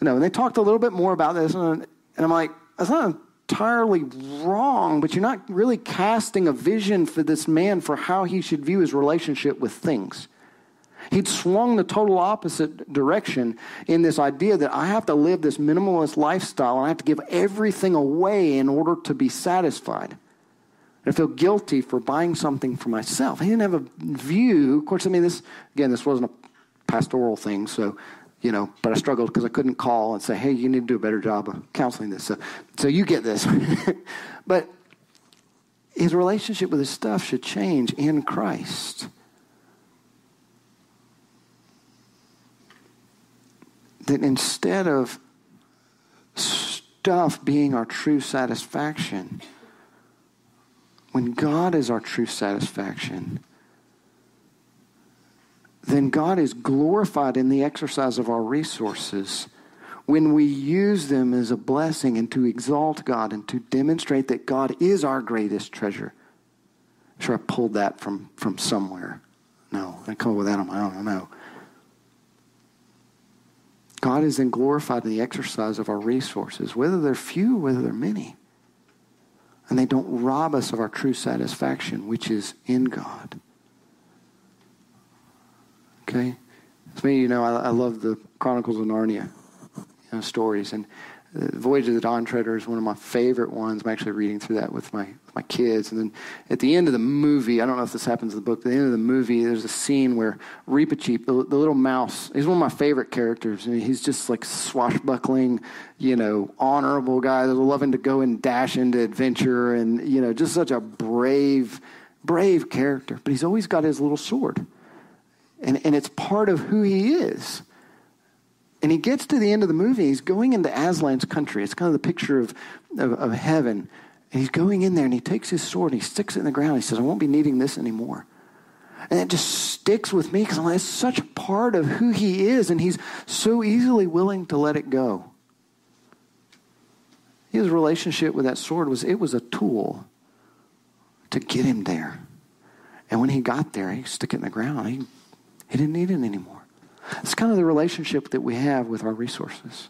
no, and they talked a little bit more about this, and, and I'm like, that's not entirely wrong, but you're not really casting a vision for this man for how he should view his relationship with things. He'd swung the total opposite direction in this idea that I have to live this minimalist lifestyle and I have to give everything away in order to be satisfied. I feel guilty for buying something for myself. He didn't have a view. Of course, I mean, this, again, this wasn't a pastoral thing, so you know, but I struggled because I couldn't call and say, hey, you need to do a better job of counseling this. So, so you get this. *laughs* but his relationship with his stuff should change in Christ. That instead of stuff being our true satisfaction, when God is our true satisfaction, then God is glorified in the exercise of our resources when we use them as a blessing and to exalt God and to demonstrate that God is our greatest treasure. I'm sure I pulled that from, from somewhere. No, I come up with that on my own. I know. God is then glorified in the exercise of our resources, whether they're few, whether they're many. And they don't rob us of our true satisfaction, which is in God. Okay? To me, you know, I, I love the Chronicles of Narnia you know, stories. And the Voyage of the Dawn Treader is one of my favorite ones. I'm actually reading through that with my, my kids. And then at the end of the movie, I don't know if this happens in the book, at the end of the movie, there's a scene where Reepicheep, the, the little mouse, he's one of my favorite characters. I mean, he's just like swashbuckling, you know, honorable guy that's loving to go and dash into adventure and, you know, just such a brave, brave character. But he's always got his little sword. And, and it's part of who he is. And he gets to the end of the movie. He's going into Aslan's country. It's kind of the picture of, of, of heaven. And he's going in there and he takes his sword and he sticks it in the ground. He says, I won't be needing this anymore. And it just sticks with me because like, it's such a part of who he is. And he's so easily willing to let it go. His relationship with that sword was it was a tool to get him there. And when he got there, he stuck it in the ground. He he didn't need it anymore. It's kind of the relationship that we have with our resources.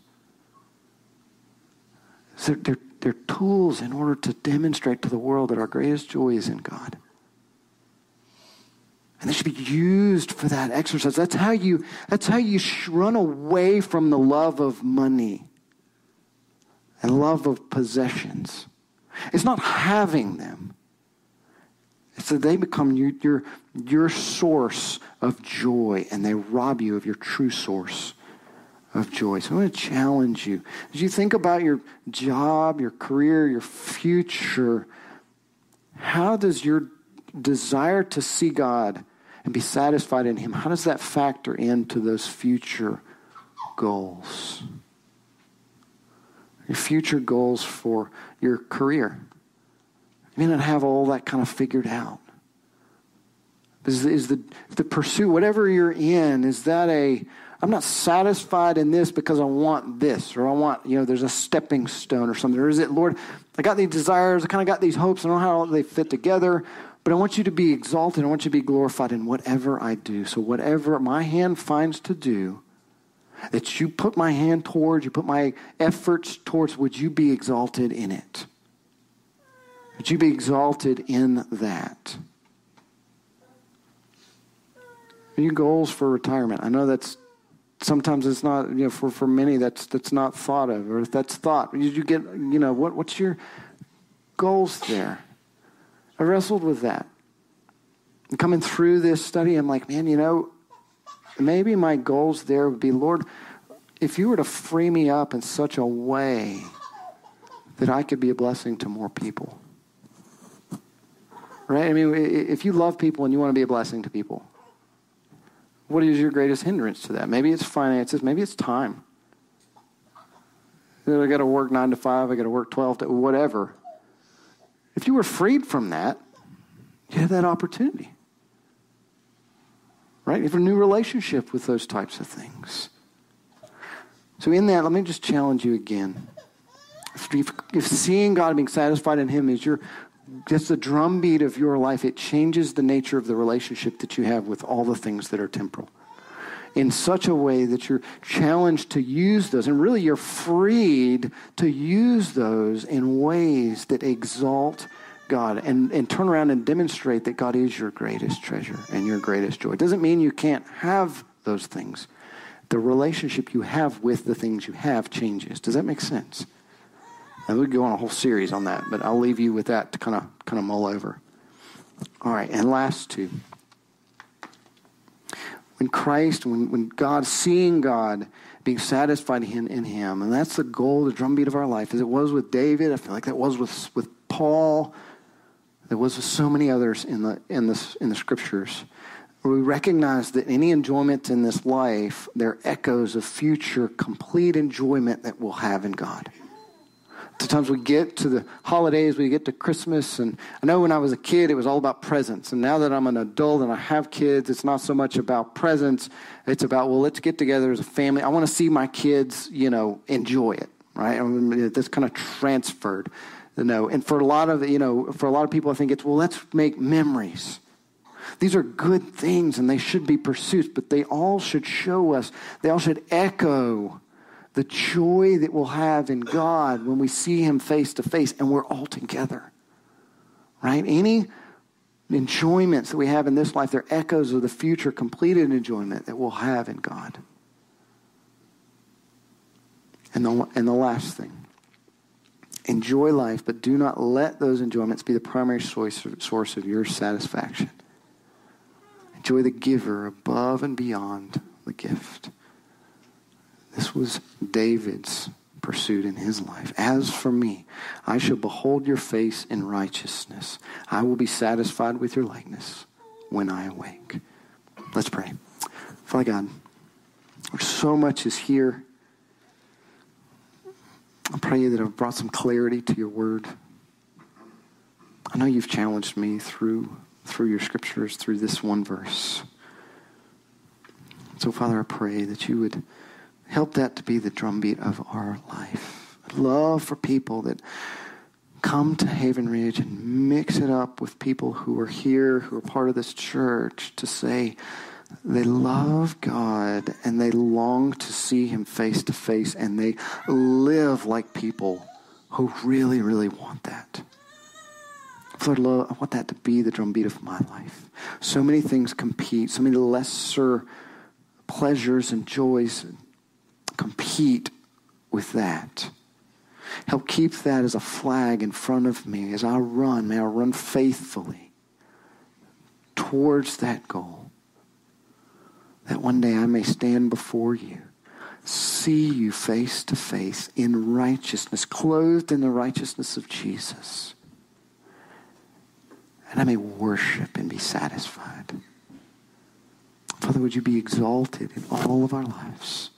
So they're, they're tools in order to demonstrate to the world that our greatest joy is in God. And they should be used for that exercise. That's how you, that's how you run away from the love of money and love of possessions. It's not having them. That they become your, your, your source of joy and they rob you of your true source of joy. So I want to challenge you. As you think about your job, your career, your future, how does your desire to see God and be satisfied in Him, how does that factor into those future goals? Your future goals for your career. May not have all that kind of figured out. Is, is the, the pursuit, whatever you're in, is that a, I'm not satisfied in this because I want this, or I want, you know, there's a stepping stone or something. Or is it, Lord, I got these desires, I kind of got these hopes, I don't know how they fit together, but I want you to be exalted, I want you to be glorified in whatever I do. So whatever my hand finds to do, that you put my hand towards, you put my efforts towards, would you be exalted in it? Would you be exalted in that? Your goals for retirement. I know that's sometimes it's not you know for, for many that's that's not thought of or if that's thought you, you get you know what what's your goals there? I wrestled with that. And coming through this study, I'm like, man, you know, maybe my goals there would be, Lord, if you were to free me up in such a way that I could be a blessing to more people. Right? I mean, if you love people and you want to be a blessing to people, what is your greatest hindrance to that? Maybe it's finances, maybe it's time. I got to work nine to five, I got to work 12 to whatever. If you were freed from that, you have that opportunity. Right? You have a new relationship with those types of things. So, in that, let me just challenge you again. If, if seeing God and being satisfied in Him is your just the drumbeat of your life, it changes the nature of the relationship that you have with all the things that are temporal in such a way that you're challenged to use those, and really you're freed to use those in ways that exalt God and, and turn around and demonstrate that God is your greatest treasure and your greatest joy. It doesn't mean you can't have those things. The relationship you have with the things you have changes. Does that make sense? And we could go on a whole series on that, but I'll leave you with that to kind of kind of mull over. All right, and last two when Christ, when, when God, seeing God, being satisfied in, in Him, and that's the goal, the drumbeat of our life, as it was with David. I feel like that was with, with Paul. There was with so many others in the, in, this, in the scriptures. We recognize that any enjoyment in this life, they're echoes of future complete enjoyment that we'll have in God sometimes we get to the holidays, we get to Christmas, and I know when I was a kid, it was all about presents. And now that I'm an adult and I have kids, it's not so much about presents. It's about, well, let's get together as a family. I want to see my kids, you know, enjoy it, right? I mean, that's kind of transferred, you know. And for a lot of, you know, for a lot of people, I think it's, well, let's make memories. These are good things and they should be pursued, but they all should show us, they all should echo the joy that we'll have in God when we see Him face to face and we're all together. Right? Any enjoyments that we have in this life, they're echoes of the future completed enjoyment that we'll have in God. And the, and the last thing enjoy life, but do not let those enjoyments be the primary source source of your satisfaction. Enjoy the giver above and beyond the gift. This was David's pursuit in his life. As for me, I shall behold your face in righteousness. I will be satisfied with your likeness when I awake. Let's pray. Father God, so much is here. I pray that I've brought some clarity to your word. I know you've challenged me through through your scriptures, through this one verse. So, Father, I pray that you would Help that to be the drumbeat of our life. Love for people that come to Haven Ridge and mix it up with people who are here, who are part of this church, to say they love God and they long to see Him face to face and they live like people who really, really want that. Lord, I want that to be the drumbeat of my life. So many things compete, so many lesser pleasures and joys compete with that. Help keep that as a flag in front of me as I run. May I run faithfully towards that goal. That one day I may stand before you, see you face to face in righteousness, clothed in the righteousness of Jesus. And I may worship and be satisfied. Father, would you be exalted in all of our lives?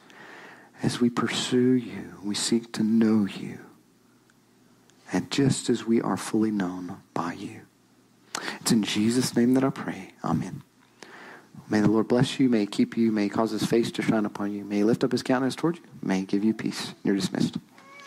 As we pursue you, we seek to know you, and just as we are fully known by you. It's in Jesus' name that I pray. Amen. May the Lord bless you, may he keep you, may he cause his face to shine upon you, may he lift up his countenance toward you, may he give you peace. You're dismissed.